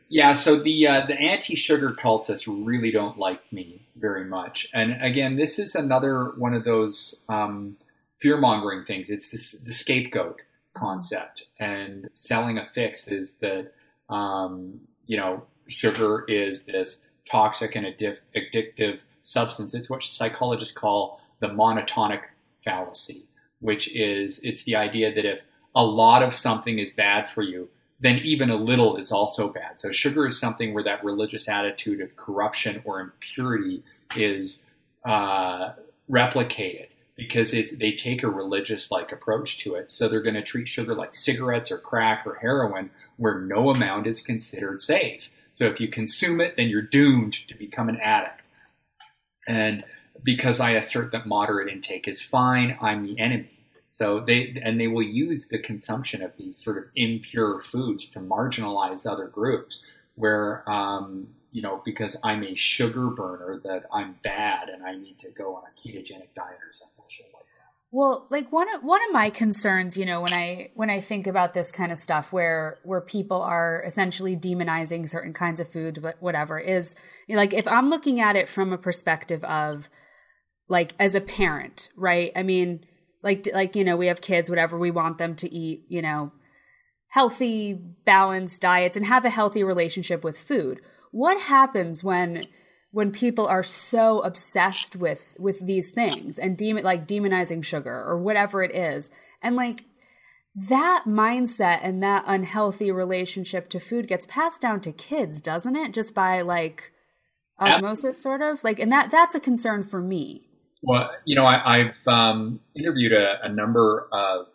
Yeah, so the uh, the anti-sugar cultists really don't like me very much, and again, this is another one of those um, fear-mongering things. It's this, the scapegoat concept, and selling a fix is that um, you know sugar is this toxic and addictive substance. It's what psychologists call the monotonic fallacy, which is it's the idea that if a lot of something is bad for you, then even a little is also bad. So sugar is something where that religious attitude of corruption or impurity is uh, replicated because it's they take a religious like approach to it. So they're going to treat sugar like cigarettes or crack or heroin, where no amount is considered safe. So if you consume it, then you're doomed to become an addict. And because I assert that moderate intake is fine, I'm the enemy. So they and they will use the consumption of these sort of impure foods to marginalize other groups. Where um, you know because I'm a sugar burner that I'm bad and I need to go on a ketogenic diet or something like that.
Well, like one of one of my concerns, you know, when I when I think about this kind of stuff, where where people are essentially demonizing certain kinds of foods, but whatever, is you know, like if I'm looking at it from a perspective of like as a parent, right? I mean, like like you know, we have kids, whatever we want them to eat, you know, healthy, balanced diets and have a healthy relationship with food. What happens when when people are so obsessed with with these things and demon like demonizing sugar or whatever it is? And like that mindset and that unhealthy relationship to food gets passed down to kids doesn't it? Just by like osmosis sort of? Like and that that's a concern for me
well you know I, have um, interviewed a, a number of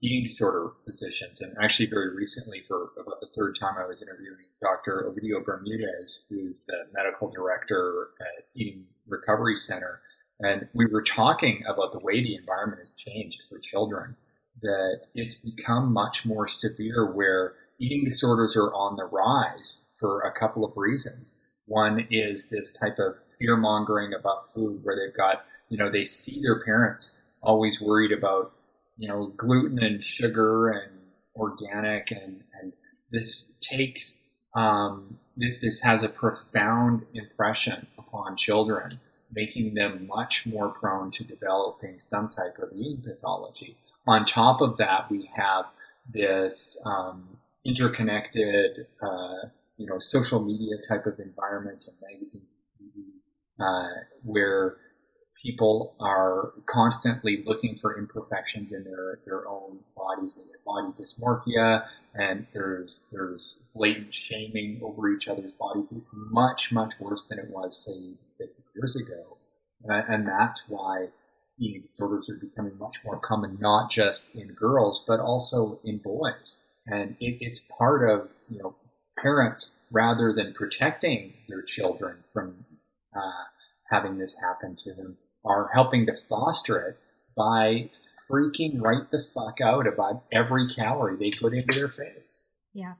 eating disorder physicians. And actually, very recently, for about the third time, I was interviewing Dr. Ovidio Bermudez, who's the medical director at Eating Recovery Center. And we were talking about the way the environment has changed for children, that it's become much more severe where eating disorders are on the rise for a couple of reasons. One is this type of fear mongering about food where they've got, you know, they see their parents always worried about you know, gluten and sugar and organic, and, and this takes, um, this has a profound impression upon children, making them much more prone to developing some type of eating pathology. On top of that, we have this um, interconnected, uh, you know, social media type of environment and magazine uh, where people are constantly looking for imperfections in their, their own bodies. They get body dysmorphia, and there's there's blatant shaming over each other's bodies. It's much much worse than it was say 50 years ago, and that's why eating disorders are becoming much more common, not just in girls but also in boys. And it, it's part of you know parents rather than protecting their children from uh, having this happen to them are helping to foster it by freaking right the fuck out about every calorie they put into their face.
Yeah.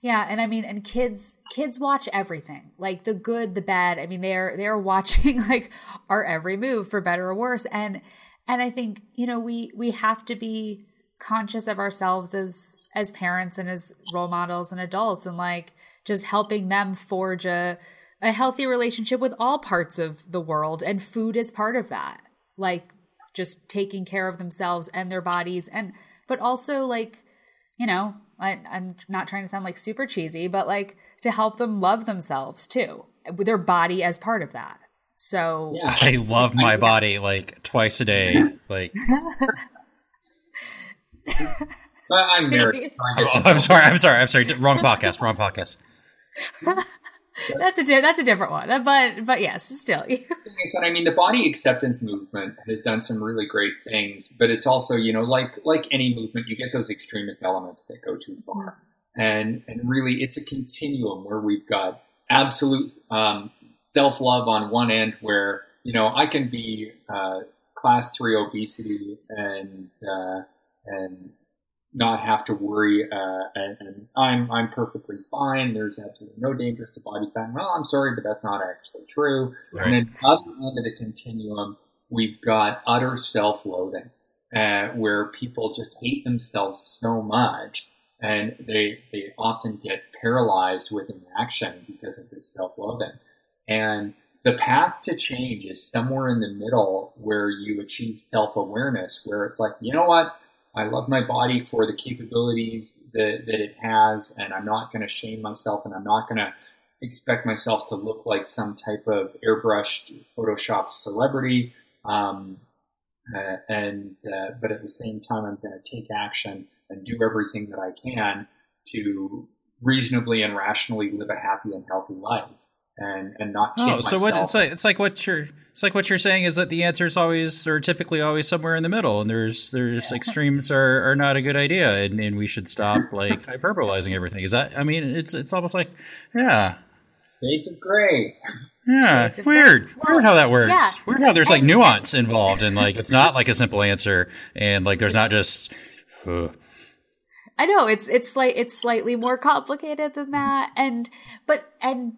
Yeah, and I mean and kids kids watch everything. Like the good, the bad. I mean they're they're watching like our every move for better or worse and and I think, you know, we we have to be conscious of ourselves as as parents and as role models and adults and like just helping them forge a a healthy relationship with all parts of the world and food is part of that. Like just taking care of themselves and their bodies and but also like you know I, i'm not trying to sound like super cheesy but like to help them love themselves too with their body as part of that. So
yeah. i love my body like twice a day like
i'm married
oh, i'm sorry i'm sorry i'm sorry. Wrong podcast wrong podcast
that's a di- that's a different one. But but yes, still.
I mean, the body acceptance movement has done some really great things, but it's also you know like like any movement, you get those extremist elements that go too far, and and really it's a continuum where we've got absolute um, self love on one end, where you know I can be uh, class three obesity and uh, and not have to worry, uh, and, and, I'm I'm perfectly fine. There's absolutely no dangers to body fat. Well, I'm sorry, but that's not actually true. Right. And then other end of the continuum, we've got utter self-loathing, uh, where people just hate themselves so much, and they they often get paralyzed with inaction because of this self-loathing. And the path to change is somewhere in the middle, where you achieve self-awareness, where it's like, you know what I love my body for the capabilities that, that it has, and I'm not going to shame myself, and I'm not going to expect myself to look like some type of airbrushed, photoshopped celebrity. Um, uh, and uh, but at the same time, I'm going to take action and do everything that I can to reasonably and rationally live a happy and healthy life and and not oh so
what it's like it's like what you're it's like what you're saying is that the answer is always or typically always somewhere in the middle and there's there's yeah. extremes are, are not a good idea and, and we should stop like hyperbolizing everything is that i mean it's it's almost like yeah
Shades of gray.
Yeah,
of
weird.
gray. Well,
weird how that works.
yeah.
Weird how there's like nuance involved, and like it's not like a simple answer, and like there's not just. uh,
I know it's it's like it's slightly more complicated than that, and but and, and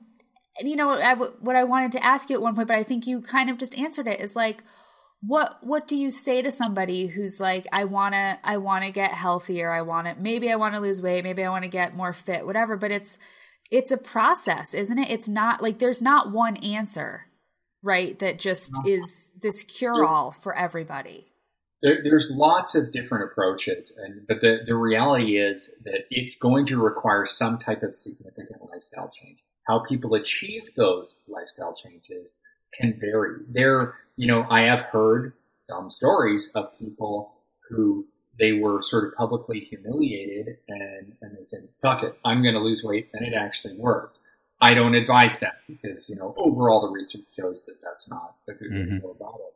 you know I, what I wanted to ask you at one point, but I think you kind of just answered it. Is like, what what do you say to somebody who's like, I wanna I wanna get healthier, I want to maybe I want to lose weight, maybe I want to get more fit, whatever. But it's it's a process, isn't it? It's not like there's not one answer, right? That just is this cure all for everybody.
There, there's lots of different approaches, and but the, the reality is that it's going to require some type of significant lifestyle change. How people achieve those lifestyle changes can vary. There, you know, I have heard some stories of people who they were sort of publicly humiliated and, and they said, fuck it, I'm going to lose weight. And it actually worked. I don't advise that because, you know, overall the research shows that that's not a good way to
Mhm.
go about it.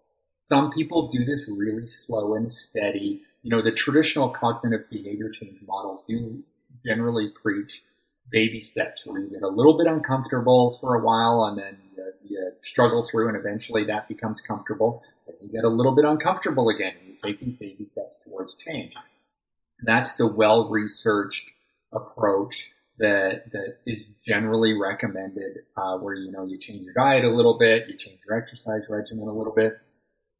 Some people do this really slow and steady. You know, the traditional cognitive behavior change models do generally preach baby steps where you get a little bit uncomfortable for a while and then you, you struggle through and eventually that becomes comfortable. Then you get a little bit uncomfortable again and you take these baby steps towards change. That's the well researched approach that, that is generally recommended uh, where, you know, you change your diet a little bit, you change your exercise regimen a little bit,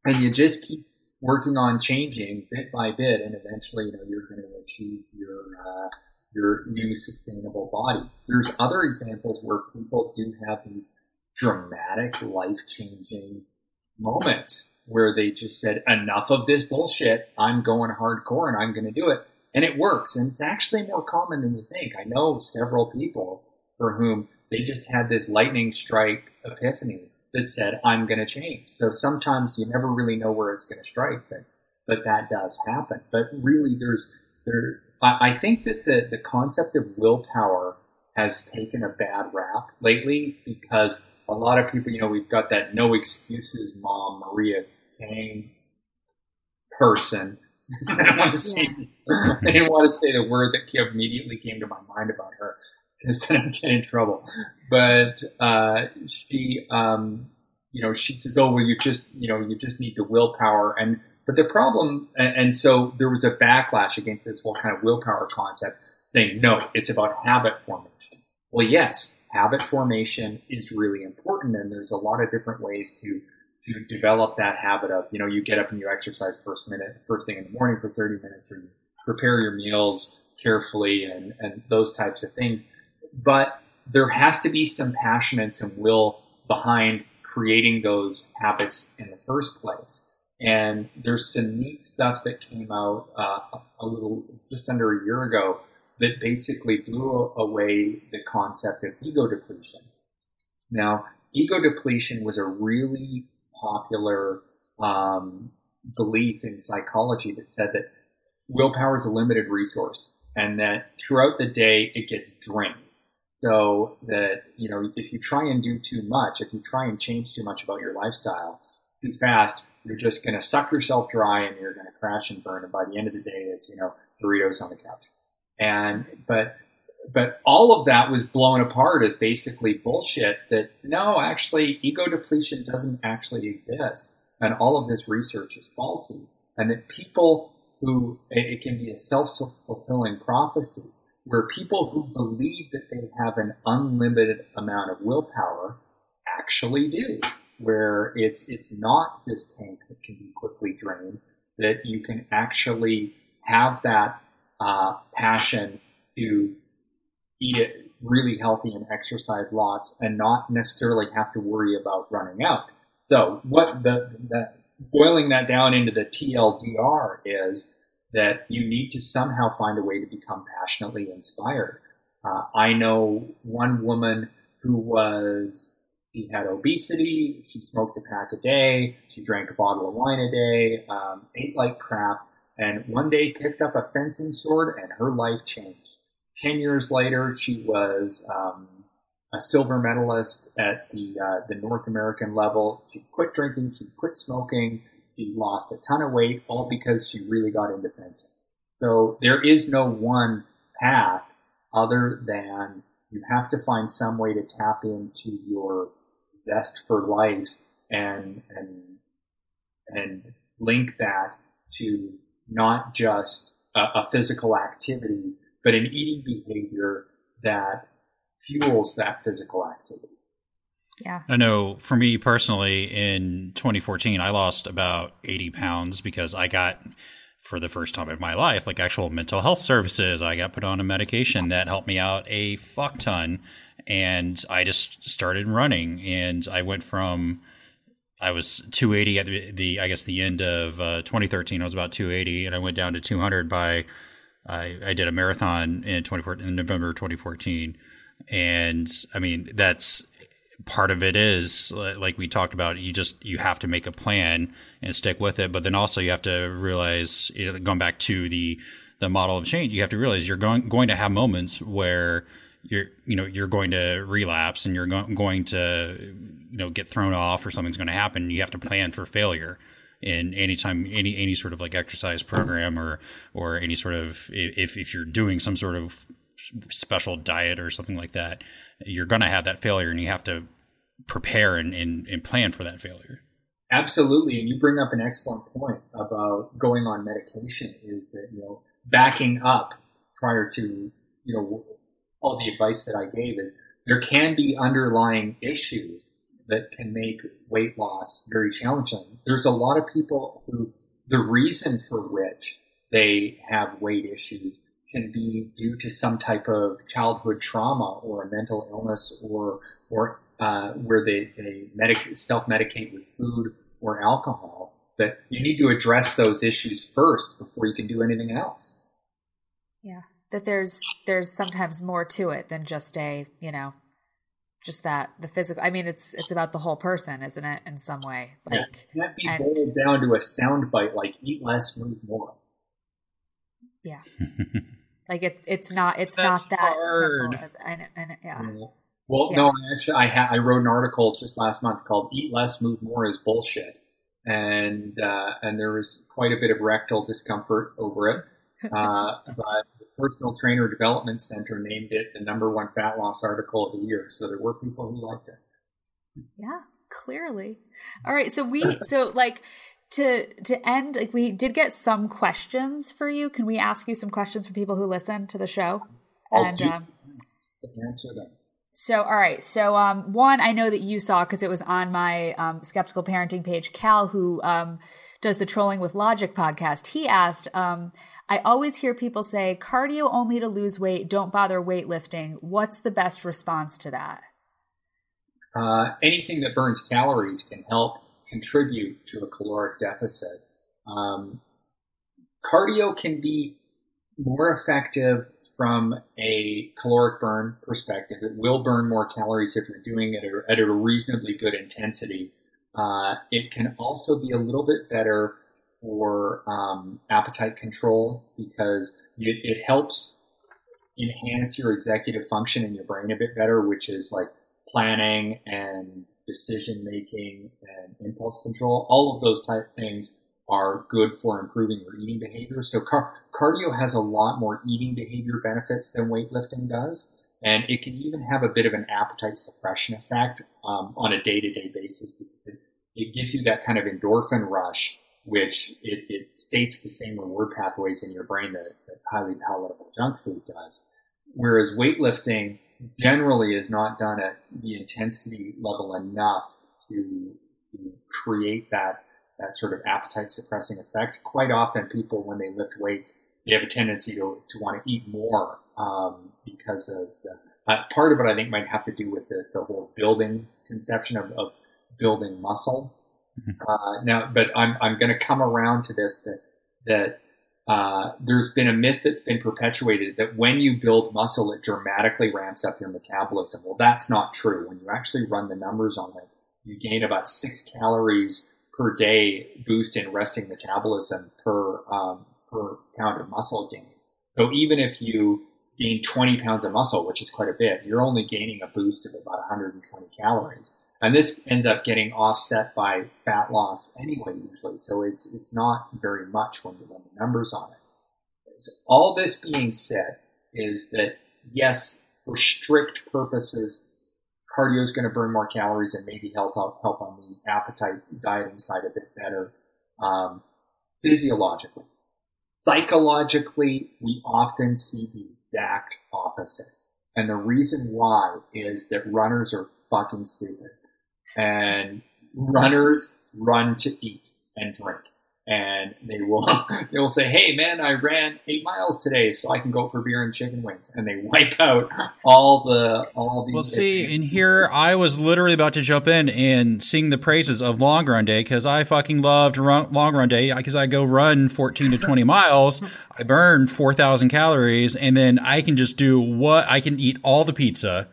and you just keep working on changing bit by bit and eventually, you know, you're going to achieve your, uh, your new sustainable body. There's other examples where people do have these dramatic life changing moments where they just said, enough of this bullshit. I'm going hardcore and I'm going to do it. And it works. And it's actually more common than you think. I know several people for whom they just had this lightning strike epiphany that said, I'm going to change. So sometimes you never really know where it's going to strike, but, but that does happen. But really there's, there, I, I think that the, the concept of willpower has taken a bad rap lately because a lot of people, you know, we've got that no excuses mom, Maria Kang person. I don't want to say, I didn't want to say the word that immediately came to my mind about her because then I'd get in trouble. But uh, she, um, you know, she says, "Oh, well, you just, you know, you just need the willpower." And but the problem, and, so there was a backlash against this whole kind of willpower concept, saying, "No, it's about habit formation." Well, yes, habit formation is really important, and there's a lot of different ways to to develop that habit of, you know, you get up and you exercise first minute, first thing in the morning for 30 minutes, or you prepare your meals carefully, and and those types of things. But there has to be some passion and some will behind creating those habits in the first place. And there's some neat stuff that came out uh, a little just under a year ago that basically blew away the concept of ego depletion. Now, ego depletion was a really popular um, belief in psychology that said that willpower is a limited resource and that throughout the day it gets drained. So that, you know, if you try and do too much, if you try and change too much about your lifestyle too fast, you're just going to suck yourself dry and you're going to crash and burn. And by the end of the day, it's, you know, Doritos on the couch. And, but, but all of that was blown apart as basically bullshit that no, actually, ego depletion doesn't actually exist. And all of this research is faulty. And that people who, it can be a self fulfilling prophecy where people who believe that they have an unlimited amount of willpower actually do, where it's it's not this tank that can be quickly drained, that you can actually have that uh, passion to eat it really healthy and exercise lots, and not necessarily have to worry about running out. So, what the, the boiling that down into the TLDR is that you need to somehow find a way to become passionately inspired. Uh, I know one woman who was, she had obesity, she smoked a pack a day, she drank a bottle of wine a day, um, ate like crap, and one day picked up a fencing sword and her life changed. Ten years later, she was um, a silver medalist at the uh, the North American level. She quit drinking, she quit smoking, she lost a ton of weight, all because she really got into fencing. So there is no one path other than You have to find some way to tap into your zest for life and and and link that to not just a, a physical activity, but an eating behavior that fuels that physical activity.
Yeah.
I know for me personally, in 2014, I lost about 80 pounds because I got, for the first time in my life, like actual mental health services. I got put on a medication that helped me out a fuck ton. And I just started running. And I went from, I was 280 at the, the I guess, the end of uh, 2013. I was about 280. And I went down to 200 by, I, I did a marathon in 2014, in November 2014. And I mean, that's part of it is like we talked about you just you have to make a plan and stick with it but then also you have to realize going back to the the model of change you have to realize you're going going to have moments where you're you know you're going to relapse and you're go- going to you know get thrown off or something's going to happen. You have to plan for failure in any time any any sort of like exercise program or or any sort of if if you're doing some sort of special diet or something like that you're going to have that failure and you have to prepare and, and, and plan for that failure.
Absolutely. And you bring up an excellent point about going on medication is that, you know, backing up prior to, you know, all the advice that I gave is there can be underlying issues that can make weight loss very challenging. There's a lot of people who the reason for which they have weight issues can be due to some type of childhood trauma or a mental illness or or uh, where they, they medic- self-medicate with food or alcohol that you need to address those issues first before you can do anything else.
Yeah that there's there's sometimes more to it than just a you know just that the physical i mean it's it's about the whole person isn't it in some way? Like
yeah, can't be
and,
boiled down to a sound bite like eat less move more.
Yeah like it it's not it's
That's
not that
hard.
simple as and, and yeah.
Well,
Yeah.
no, actually, I ha- I wrote an article just last month called "Eat Less, Move More" is bullshit, and uh, and there was quite a bit of rectal discomfort over it. Uh, but the Personal Trainer Development Center named it the number one fat loss article of the year. So there were people who liked it.
Yeah, clearly. All right, so we so like to to end like we did get some questions for you. Can we ask you some questions for people who listen to the show?
I'll
and
do-
um,
Answer them.
so all right, so um one I know that you saw because it was on my um skeptical parenting page. Cal, who um does the Trolling with Logic podcast, he asked, um, I always hear people say cardio only to lose weight, don't bother weightlifting. What's the best response to that?
Uh, anything that burns calories can help contribute to a caloric deficit. Um, cardio can be more effective from a caloric burn perspective. It will burn more calories if you're doing it at a, reasonably good intensity. Uh, it can also be a little bit better for um, appetite control because it, it helps enhance your executive function in your brain a bit better, which is like planning and decision making and impulse control. All of those type things are good for improving your eating behavior. So car- cardio has a lot more eating behavior benefits than weightlifting does. And it can even have a bit of an appetite suppression effect um, on a day-to-day basis because it, it gives you that kind of endorphin rush, which it, it states the same reward pathways in your brain that, that highly palatable junk food does. Whereas weightlifting generally is not done at the intensity level enough to, create that that sort of appetite suppressing effect. Quite often, people when they lift weights, they have a tendency to to want to eat more um, because of the, uh, part of it. I think might have to do with the, the whole building conception of, of building muscle. Uh, now, but I'm I'm going to come around to this that that uh, there's been a myth that's been perpetuated that when you build muscle, it dramatically ramps up your metabolism. Well, that's not true. When you actually run the numbers on it, you gain about six calories per day boost in resting metabolism per um, per pound of muscle gain. So even if you gain 20 pounds of muscle, which is quite a bit, you're only gaining a boost of about 120 calories. And this ends up getting offset by fat loss anyway, usually. So it's, it's not very much when you run the numbers on it. So all this being said is that yes, for strict purposes, cardio is going to burn more calories and maybe help help on the appetite dieting side a bit better. Um, physiologically, psychologically, we often see the exact opposite, and the reason why is that runners are fucking stupid, and runners run to eat and drink and they will they will say, "Hey, man, I ran eight miles today, so I can go for beer and chicken wings," and they wipe out all the all the.
Well, see, in here, I was literally about to jump in and sing the praises of long run day because I fucking loved run, long run day because I go run fourteen to twenty miles, I burn four thousand calories, and then I can just do what I can eat all the pizza.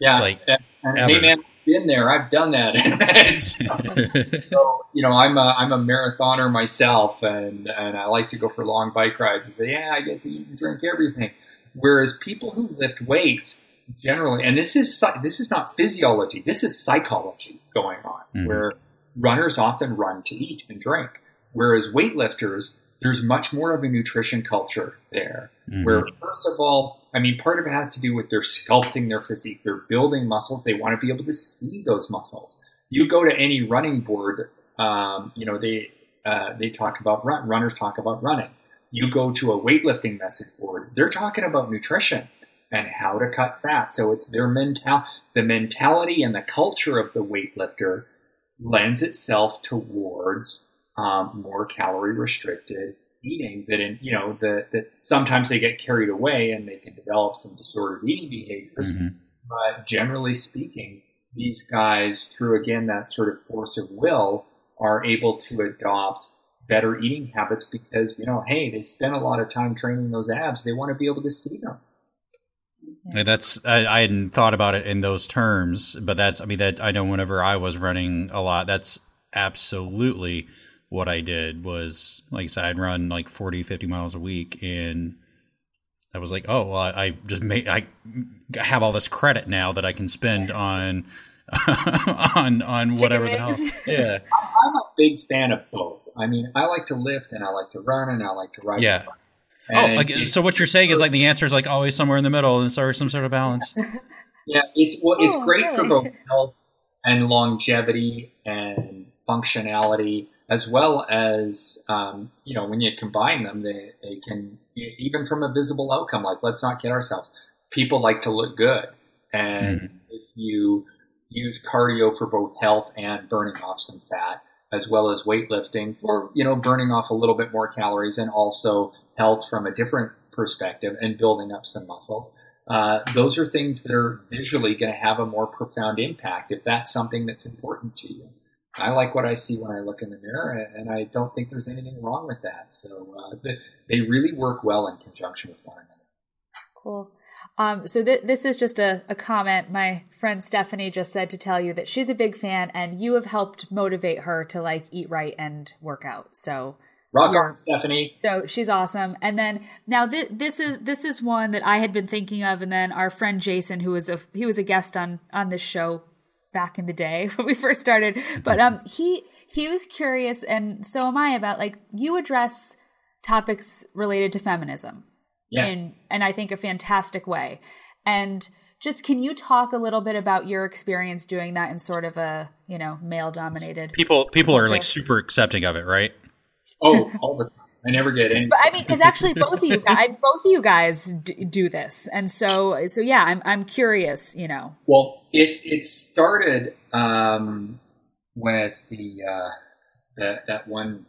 Yeah, like. And, hey man, been there. I've done that. so, you know, I'm a, I'm a marathoner myself, and, and I like to go for long bike rides and say, yeah, I get to eat and drink everything. Whereas people who lift weights generally, and this is this is not physiology, this is psychology going on, mm-hmm. where runners often run to eat and drink, whereas weightlifters there's much more of a nutrition culture there. Mm-hmm. Where, first of all, I mean, part of it has to do with their sculpting their physique. They're building muscles. They want to be able to see those muscles. You go to any running board, um, you know, they uh, they talk about run, runners talk about running. You go to a weightlifting message board, they're talking about nutrition and how to cut fat. So it's their mental, the mentality and the culture of the weightlifter lends itself towards um, more calorie restricted eating that in you know that that sometimes they get carried away and they can develop some disordered eating behaviors. Mm-hmm. but generally speaking these guys through again that sort of force of will are able to adopt better eating habits because you know hey they spend a lot of time training those abs. They want to be able to see them.
That's I, I, hadn't thought about it in those terms but that's i mean that i know whenever i was running a lot that's absolutely what I did was, like I said, I'd run like 40, 50 miles a week. And I was like, oh, well, I, I just made, I have all this credit now that I can spend on, on, on whatever the hell. Yeah.
I'm a big fan of both. I mean, I like to lift and I like to run and I like to ride.
Yeah. oh, like, so what you're saying is like the answer is like always somewhere in the middle and so some sort of balance.
yeah. It's, well, it's oh, great really? for both health and longevity and functionality as well as um, you know when you combine them, they, they can even from a visible outcome. Like let's not kid ourselves, people like to look good, and mm-hmm. if you use cardio for both health and burning off some fat, as well as weightlifting for you know burning off a little bit more calories and also health from a different perspective and building up some muscles. Uh, those are things that are visually going to have a more profound impact if that's something that's important to you. I like what I see when I look in the mirror, and I don't think there's anything wrong with that. So uh, they really work well in conjunction with one another.
Cool. Um, so th- this is just a, a, comment my friend Stephanie just said to tell you that she's a big fan, and you have helped motivate her to like eat right and work out. So
rock on, Stephanie.
So she's awesome. And then now th- this is this is one that I had been thinking of, and then our friend Jason, who was a he was a guest on on this show back in the day when we first started. But um he he was curious and so am I about like you address topics related to feminism. Yeah. In and I think a fantastic way. And just can you talk a little bit about your experience doing that in sort of a, you know, male dominated
People people are like super accepting of it, right?
Oh, all the time. I never get in.
But I mean, because actually, both of you guys, both of you guys d- do this, and so, so yeah, I'm, I'm curious. You know.
Well, it it started um, with the uh, that that one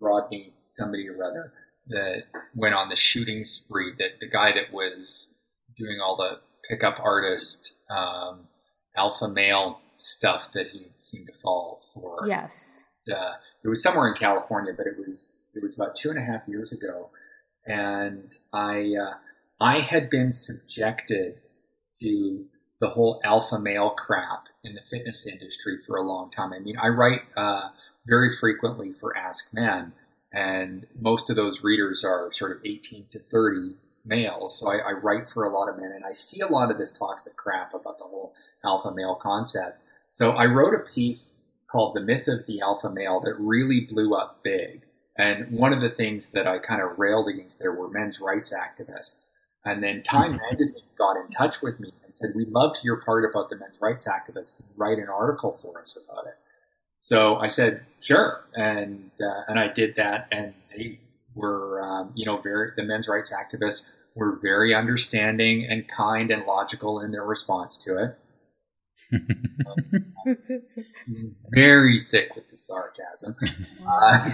Rodney somebody or other that went on the shooting spree. That the guy that was doing all the pickup artist um, alpha male stuff that he seemed to fall for.
Yes.
Uh, it was somewhere in California, but it was it was about two and a half years ago, and I uh, I had been subjected to the whole alpha male crap in the fitness industry for a long time. I mean, I write uh, very frequently for Ask Men, and most of those readers are sort of 18 to 30 males. So I, I, write for a lot of men, and I see a lot of this toxic crap about the whole alpha male concept. So I wrote a piece called The Myth of the Alpha Male that really blew up big. And one of the things that I kind of railed against there were men's rights activists And then Time Magazine got in touch with me and said, "We loved your part about the men's rights activists. Can you write an article for us about it?" So I said, "Sure," and uh, and I did that, and they were, um, you know, very the men's rights activists were very understanding and kind and logical in their response to it. very thick with the sarcasm. Uh,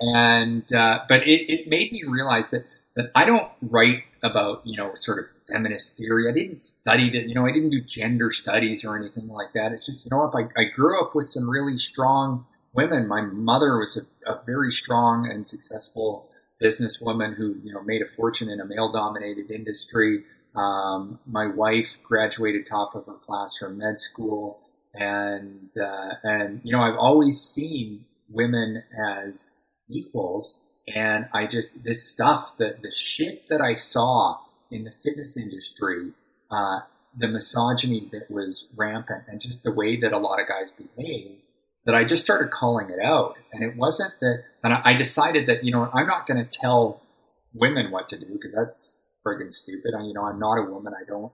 and uh, but it, it made me realize that that I don't write about you know sort of feminist theory. I didn't study that. You know, I didn't do gender studies or anything like that. It's just you know, if I, I grew up with some really strong women. My mother was a, a very strong and successful businesswoman who you know made a fortune in a male-dominated industry. Um, my wife graduated top of her class from med school, and uh, and you know I've always seen women as equals. And I just, this stuff, that the shit that I saw in the fitness industry, uh, the misogyny that was rampant and just the way that a lot of guys behave, that I just started calling it out. And it wasn't that, and I decided that, you know, I'm not going to tell women what to do because that's friggin' stupid. I, you know, I'm not a woman. I don't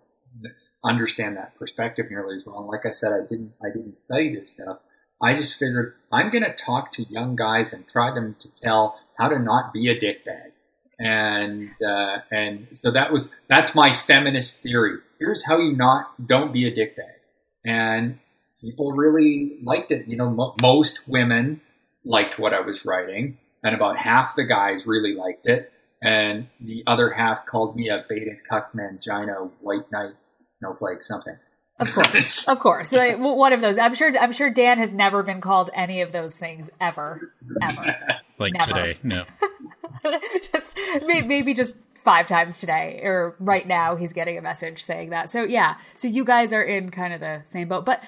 understand that perspective nearly as well. And like I said, I didn't, I didn't study this stuff. I just figured I'm going to talk to young guys and try them to tell how to not be a dickbag. And uh, and so that was that's my feminist theory. Here's how you not don't be a dickbag. And people really liked it. You know, mo- most women liked what I was writing, and about half the guys really liked it, and the other half called me a beta cuck mangina white knight snowflake something.
Of course, of course. Like, one of those. I'm sure. I'm sure Dan has never been called any of those things ever, ever.
like
Never.
today, no.
just maybe just five times today or right now he's getting a message saying that so yeah so you guys are in kind of the same boat but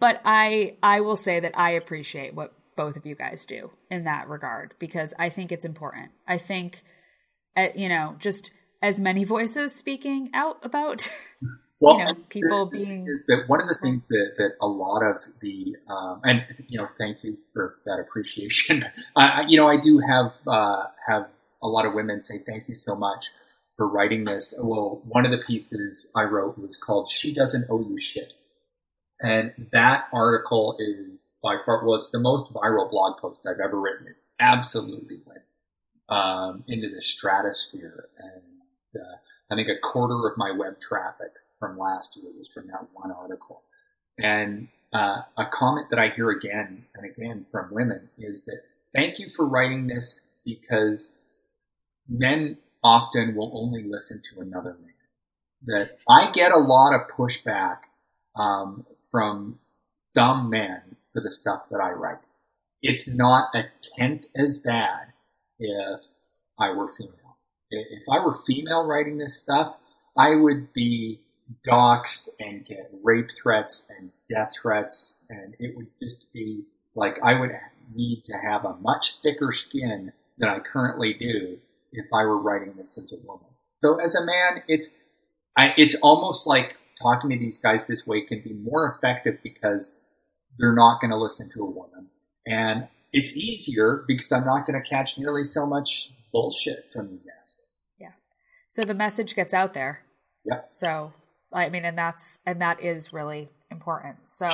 but i i will say that i appreciate what both of you guys do in that regard because i think it's important i think uh, you know just as many voices speaking out about
Well,
you know, people
the
being-
is that one of the things that, that a lot of the um, and you know, thank you for that appreciation. I, you know, I do have uh, have a lot of women say thank you so much for writing this. Well, one of the pieces I wrote was called "She Doesn't Owe You Shit," and that article is by far well, it's the most viral blog post I've ever written. It absolutely went um, into the stratosphere, and uh, I think a quarter of my web traffic from last year was from that one article. And uh, a comment that I hear again and again from women is that thank you for writing this because men often will only listen to another man. That I get a lot of pushback um, from some men for the stuff that I write. It's not a tenth as bad if I were female. If I were female writing this stuff, I would be doxxed and get rape threats and death threats, and it would just be like I would need to have a much thicker skin than I currently do if I were writing this as a woman. So as a man, it's I, it's almost like talking to these guys this way can be more effective because they're not going to listen to a woman, and it's easier because I'm not going to catch nearly so much bullshit from these assholes. Yeah.
So the message gets out there
Yep.
So, I mean, and that's and that is really important. So,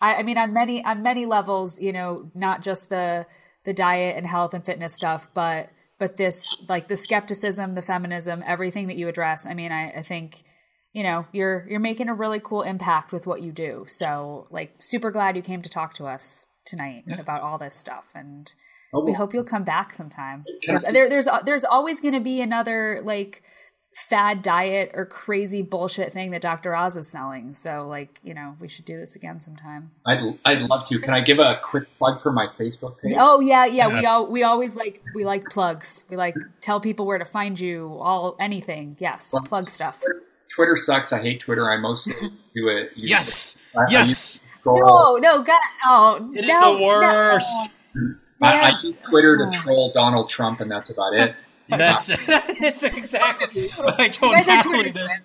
I, I mean, on many on many levels, you know, not just the the diet and health and fitness stuff, but but this like the skepticism, the feminism, everything that you address. I mean, I, I think you know you're you're making a really cool impact with what you do. So, like, super glad you came to talk to us tonight about all this stuff and.
Oh,
We hope you'll come back sometime.
Can I-
'Cause there, there's there's always going to be another like fad diet or crazy bullshit thing that Dr. Oz is selling. So like you know we should do this again sometime.
I'd, I'd love to. Can I give a quick plug for my Facebook page?
Oh yeah, yeah. We all we always like we like plugs. We like tell people where to find you. All anything. Yes, plug stuff.
Twitter sucks. I hate Twitter. I mostly do it. use
Yes,
I- I
yes.
troll-
No, no, God, oh,
It is
no,
the worst.
I, I use Twitter to troll Donald Trump, and that's about it.
That's that's exactly. I
You
don't
guys are Twitter
this.
twins.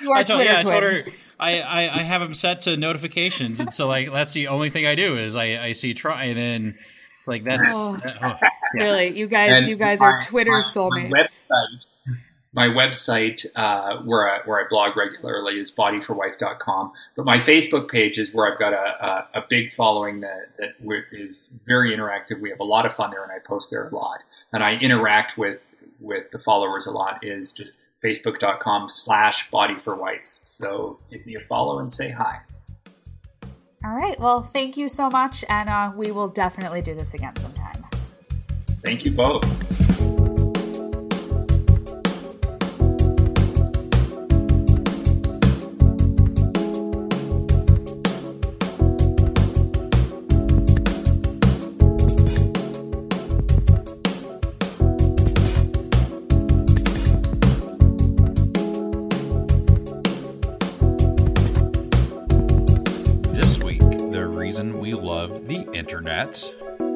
You are
I told,
Twitter
yeah,
twins.
Twitter. I, I, I have them set to notifications, and so like that's the only thing I do is I, I see try, and then it's like that's
Oh.
uh, oh,
Really, you guys,
And
you guys
my-
are Twitter
my-
soulmates.
My website, my website uh, where I, where I blog regularly is bodyforwife.com. But my Facebook page is where I've got a, a, a big following that that is very interactive. We have a lot of fun there, and I post there a lot, and I interact with with the followers a lot. Is just facebook.com slash body for wife. So give me a follow and say hi.
All right. Well, thank you so much, and uh, we will definitely do this again sometime.
Thank you both.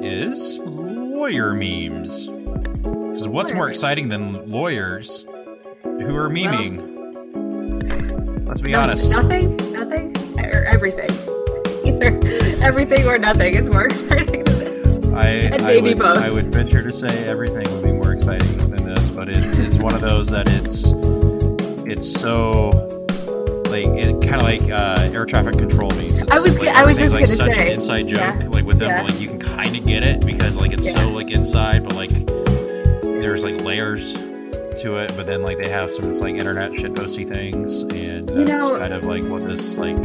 Is lawyer memes. Because what's more exciting than lawyers who are memeing? Well, Let's be
no,
honest.
Nothing, nothing, or everything. Either everything or nothing is more exciting than this.
I,
and
I would,
both.
I would venture to say everything would be more exciting than this, but it's it's one of those that it's it's so like it kind of like uh, air traffic control memes. It's
I was
like,
I was just
like
gonna
such
say,
an inside joke,
yeah,
like with them,
yeah.
but, like you can kind of get it because like it's so like inside, but like there's like layers to it. But then like they have some just, like internet shitposty things, and
You
that's
know-
kind of like what this like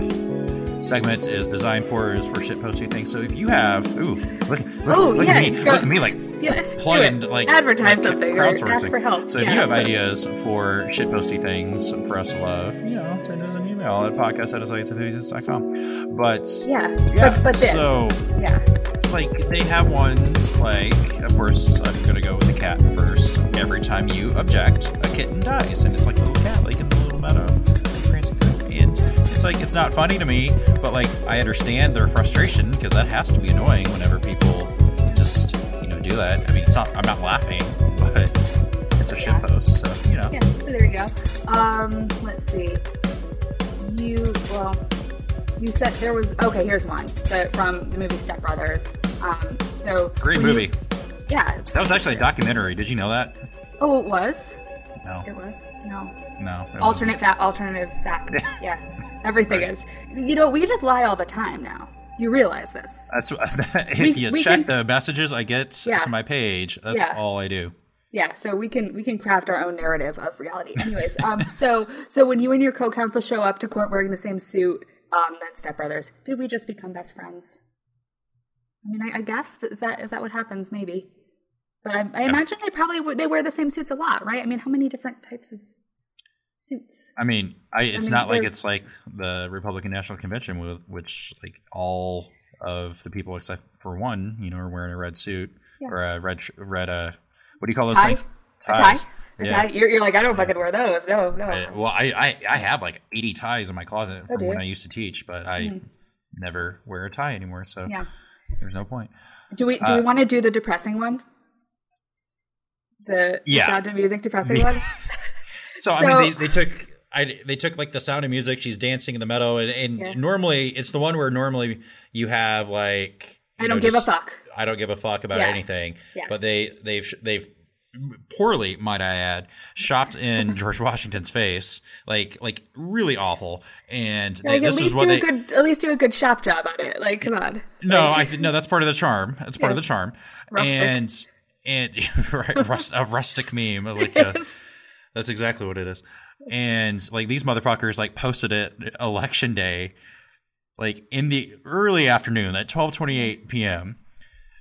segment is designed for is for shitposty things. So if you have, ooh, look, look,
Oh,
look
yeah,
at me,
go-
look at me, like
Yeah,
plug in like
advertise
like,
something or ask
crowdsourcing.
for help.
So if
yeah.
you have ideas for shitposty things for us to love, you know, send us an email at podcast at But
yeah,
yeah,
but, but this,
so
yeah,
like they have ones like of course I'm gonna go with the cat first. Every time you object, a kitten dies, and it's like a little cat like in the little meadow prancing through. And it's like it's not funny to me, but like I understand their frustration because that has to be annoying whenever people just do that. I mean, it's not I'm not laughing, but it's a shit
Yeah.
post, so you know.
yeah. So there you go. Um, let's see. You well, you said there was okay. Here's one the, from the movie Step Brothers. Um, so
Great
when you-
movie.
yeah.
That was actually a documentary. Did you know that?
Oh, it was.
No,
It was. No.
no.
Alternate fact. Alternative fact. Yeah. Everything
Right.
is. You know, we just lie all the time now. You realize this.
That's if
We-
you
we
check
can-
the messages I get
Yeah.
to my page. That's
Yeah.
all I do.
Yeah, so we can we can craft our own narrative of reality. Anyways, um, so so when you and your co-counsel show up to court wearing the same suit, um, then stepbrothers, did we just become best friends? I mean, I, I guess is that is that what happens? Maybe, but I, I imagine they probably w- they wear the same suits a lot, right? I mean, how many different types of suits?
I mean, I, it's
mean,
not like it's like the Republican National Convention, with which like all of the people except for one, you know, are wearing a red suit
Yeah.
or a red red. Uh, what do you call those
Tie?
things?
A tie?
Ties. Yeah.
tie? You're, you're like, I don't fucking wear those. No, no.
I- well, I, I I have like eighty ties in my closet
Oh,
from
do
when? I used to teach, but I
Mhm.
never wear a tie anymore, so
yeah.
there's no point.
Do we do we
Uh,
want to do the depressing one? The the
Yeah.
sound of music depressing one.
So, I mean, they, they took I they took like the sound of music. She's dancing in the meadow, and, and
Yeah.
normally it's the one where normally you have like you
I don't
know,
give
just-
a fuck.
I don't give a fuck about
Yeah.
anything.
Yeah.
But they they've they've poorly, might I add, shopped in George Washington's face, like like really awful. And they,
Like, at
this is what they
a good, at least do a good shop job on it. Like, come on.
no,
Like,
I th- no, that's part of the charm. That's part of the charm.
Rustic.
And and right, rust, a rustic meme, like a. that's exactly what it is. And like these motherfuckers like posted it election day, like in the early afternoon at twelve twenty eight p.m.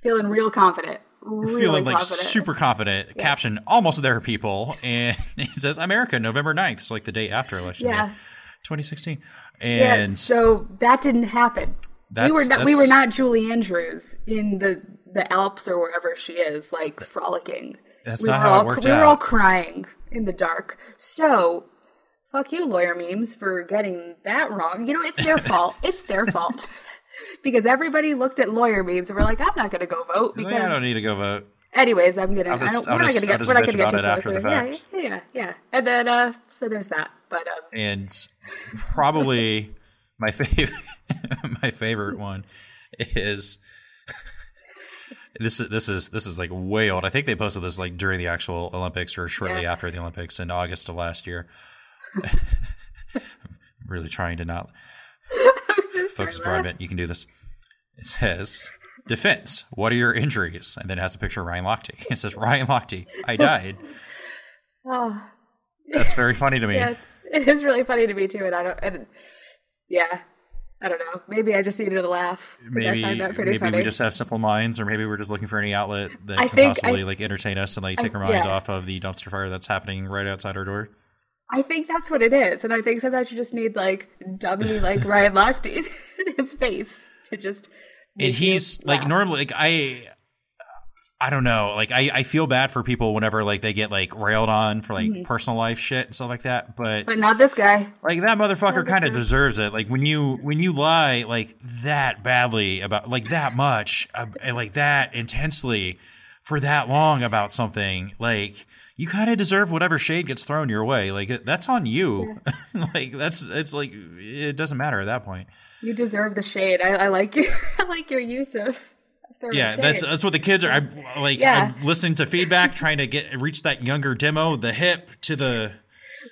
feeling real confident. Really
feeling like
confident.
super confident.
Yeah.
Caption almost there, people, and it says America, November 9th. It's like the day after election
Yeah.
day, twenty sixteen.
Yeah.
And
So that didn't happen. We were not. We were not Julie Andrews in the the Alps or wherever she is, like frolicking.
That's
we
not how it
all,
worked
We were all crying in the dark. So. Fuck you, lawyer memes, for getting that wrong. You know, it's their fault. It's their fault. because everybody looked at lawyer memes and were like, I'm not going to go vote because
I don't need to go vote.
Anyways, I'm gonna.
I'll just-
I don't, we're not
just-
gonna get. We're not gonna get
about
too
it after the.
Yeah,
fact.
Yeah, yeah, yeah. And then, uh, so there's that. But um,
and probably my favorite my favorite one is this is this is this is like way old. I think they posted this like during the actual Olympics or shortly
Yeah.
after the Olympics in August of last year. really trying to not focus Broadbent. You can do this. It says defense. What are your injuries? And then it has a picture of Ryan Lochte. It says Ryan Lochte. I died.
Oh,
That's very funny to me.
yeah, it is really funny to me too, and I don't. And, yeah, I don't know. Maybe I just needed a laugh.
maybe
I find that pretty
maybe
funny.
we just have simple minds, or maybe we're just looking for any outlet that
I
can possibly
I-
like entertain us and like
I-
take our minds
yeah.
off of the dumpster fire that's happening right outside our door.
I think that's what it is, and I think sometimes you just need like dummy like Ryan Lochte in his face to just.
and he's like normally like I I don't know like I, I feel bad for people whenever like they get like railed on for like personal life shit and stuff like that but
Mm-hmm. but not this guy.
like that motherfucker kind of deserves it like when you when you lie like that badly about like that much uh, and like that intensely for that long about something like you kind of deserve whatever shade gets thrown your way like that's on you like that's it's like it doesn't matter at that point
You deserve the shade. I, I like your I like your use of.
Yeah,
shade.
that's that's what the kids are. I'm like
Yeah.
I'm listening to feedback, trying to get reach that younger demo, the hip to the.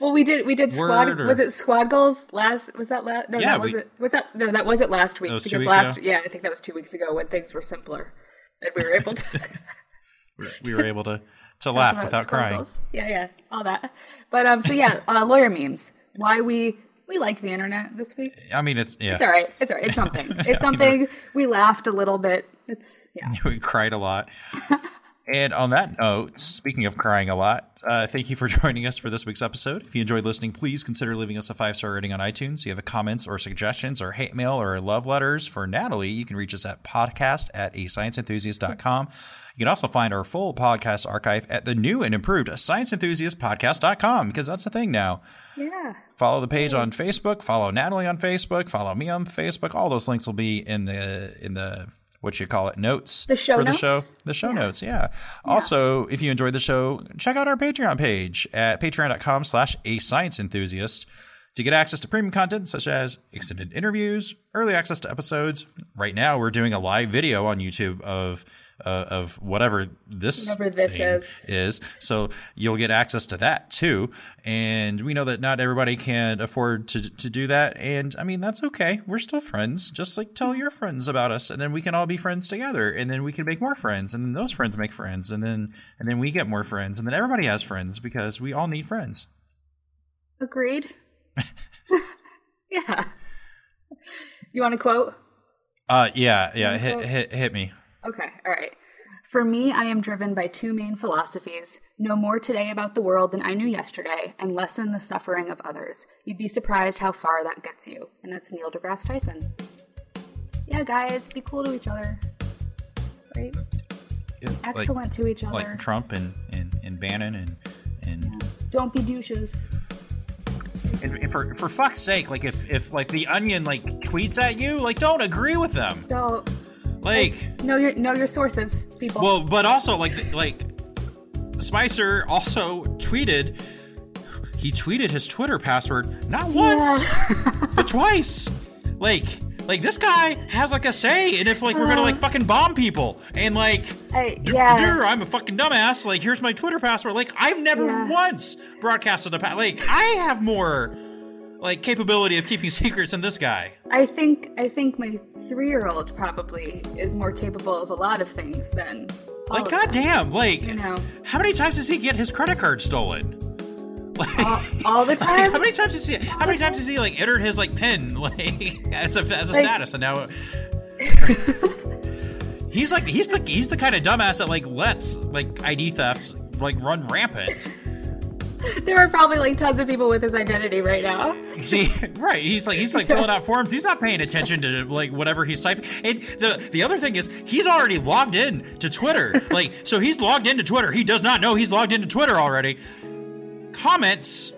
Well, we did. We did squad.
Or-
Was it squad goals last? Was that last? No,
Yeah,
that was
we-
it. Was that no? That wasn't last week.
Was
because last.
ago?
Yeah, I think that was two weeks ago when things were simpler, and we were able to
We were able to to laugh without crying.
goals. Yeah, yeah, all that. But um, so yeah, uh, lawyer memes. Why we we like the internet this week?
I mean, it's yeah.
It's all right. It's all right. It's something. It's something. We laughed a little bit. It's yeah.
we cried a lot. and on that note, speaking of crying a lot, uh, thank you for joining us for this week's episode. If you enjoyed listening, please consider leaving us a five star rating on iTunes. If you have comments or suggestions or hate mail or love letters for Natalie, you can reach us at podcast at ascienceenthusiast.com. You can also find our full podcast archive at the new and improved scienceenthusiastpodcast.com because that's the thing now.
Yeah.
Follow the page on Facebook. Follow Natalie on Facebook. Follow me on Facebook. All those links will be in the in the what you call it notes
The show
for the show. The show notes, yeah. Also, if you enjoyed the show, check out our Patreon page at patreon.com slash a science enthusiast to get access to premium content such as extended interviews, early access to episodes. Right now, we're doing a live video on YouTube of uh, of whatever this
Whatever this is.
is. So you'll get access to that too. And we know that not everybody can afford to to do that. And I mean that's okay. We're still friends. Just like tell your friends about us, and then we can all be friends together. And then we can make more friends, and then those friends make friends, and then and then we get more friends, and then everybody has friends because we all need friends.
Agreed. yeah. You want to quote?
Uh, yeah, yeah. Hit hit hit me.
Okay, all right. For me, I am driven by two main philosophies know more today about the world than I knew yesterday, and lessen the suffering of others. You'd be surprised how far that gets you. And that's Neil deGrasse Tyson. Yeah, guys, be cool to each other. Right?
Like,
Excellent to each other.
like Trump and and, and Bannon and and
Don't be douches.
And and for for fuck's sake, like if if like the Onion like tweets at you, like don't agree with them.
Don't
Like,
know your know your sources, people.
well, but also like like Spicer also tweeted. He tweeted his Twitter password not once, but twice. Like like this guy has like a say, and if like we're gonna like uh-huh. fucking bomb people, and like.
Hey,
"Duh,
yeah.
I'm a fucking dumbass. Like, here's my Twitter password. Like, I've never
Yeah.
once broadcasted a pa- like. I have more like capability of keeping secrets than this guy.
I think I think my three year old probably is more capable of a lot of things than all
Like, goddamn, like,
You know.
how many times does he get his credit card stolen? Like,
all, all the time.
how many times does he? How many times has he like entered his like pin like as a as a
Like-
status, and now he's like he's the he's the kind of dumbass that like lets like ID thefts like run rampant.
There are probably like tons of people with his identity right now.
See, right? He's like he's like filling out forms. He's not paying attention to like whatever he's typing. And the the other thing is he's already logged in to Twitter. Like so, he's logged into Twitter. He does not know he's logged into Twitter already. Comments.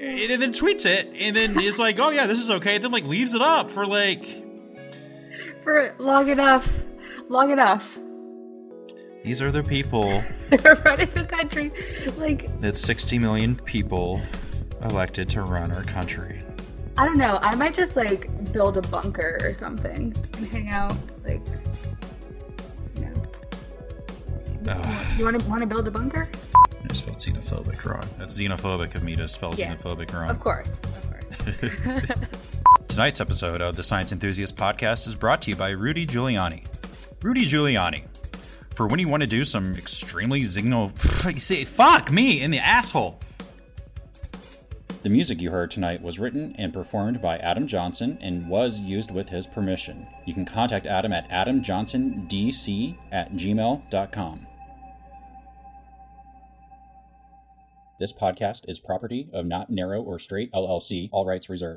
And then tweets it, and then is like, "Oh yeah, this is okay." Then like leaves it up for like
For long enough, long enough.
these are the people
They're running the country. Like
that 60 million people elected to run our country.
I don't know. I might just like build a bunker or something and hang out. Like, you know, You want to want to build a bunker?
I spelled xenophobic wrong. That's xenophobic of me to spell
Yeah.
xenophobic wrong.
Of course, of course.
Tonight's episode of the Science Enthusiast Podcast is brought to you by Rudy Giuliani. Rudy Giuliani. For when you want to do some extremely xeno. say, fuck me in the asshole. The music you heard tonight was written and performed by Adam Johnson and was used with his permission. You can contact Adam at adamjohnsondc at gmail.com. This podcast is property of Not Narrow or Straight LLC, all rights reserved.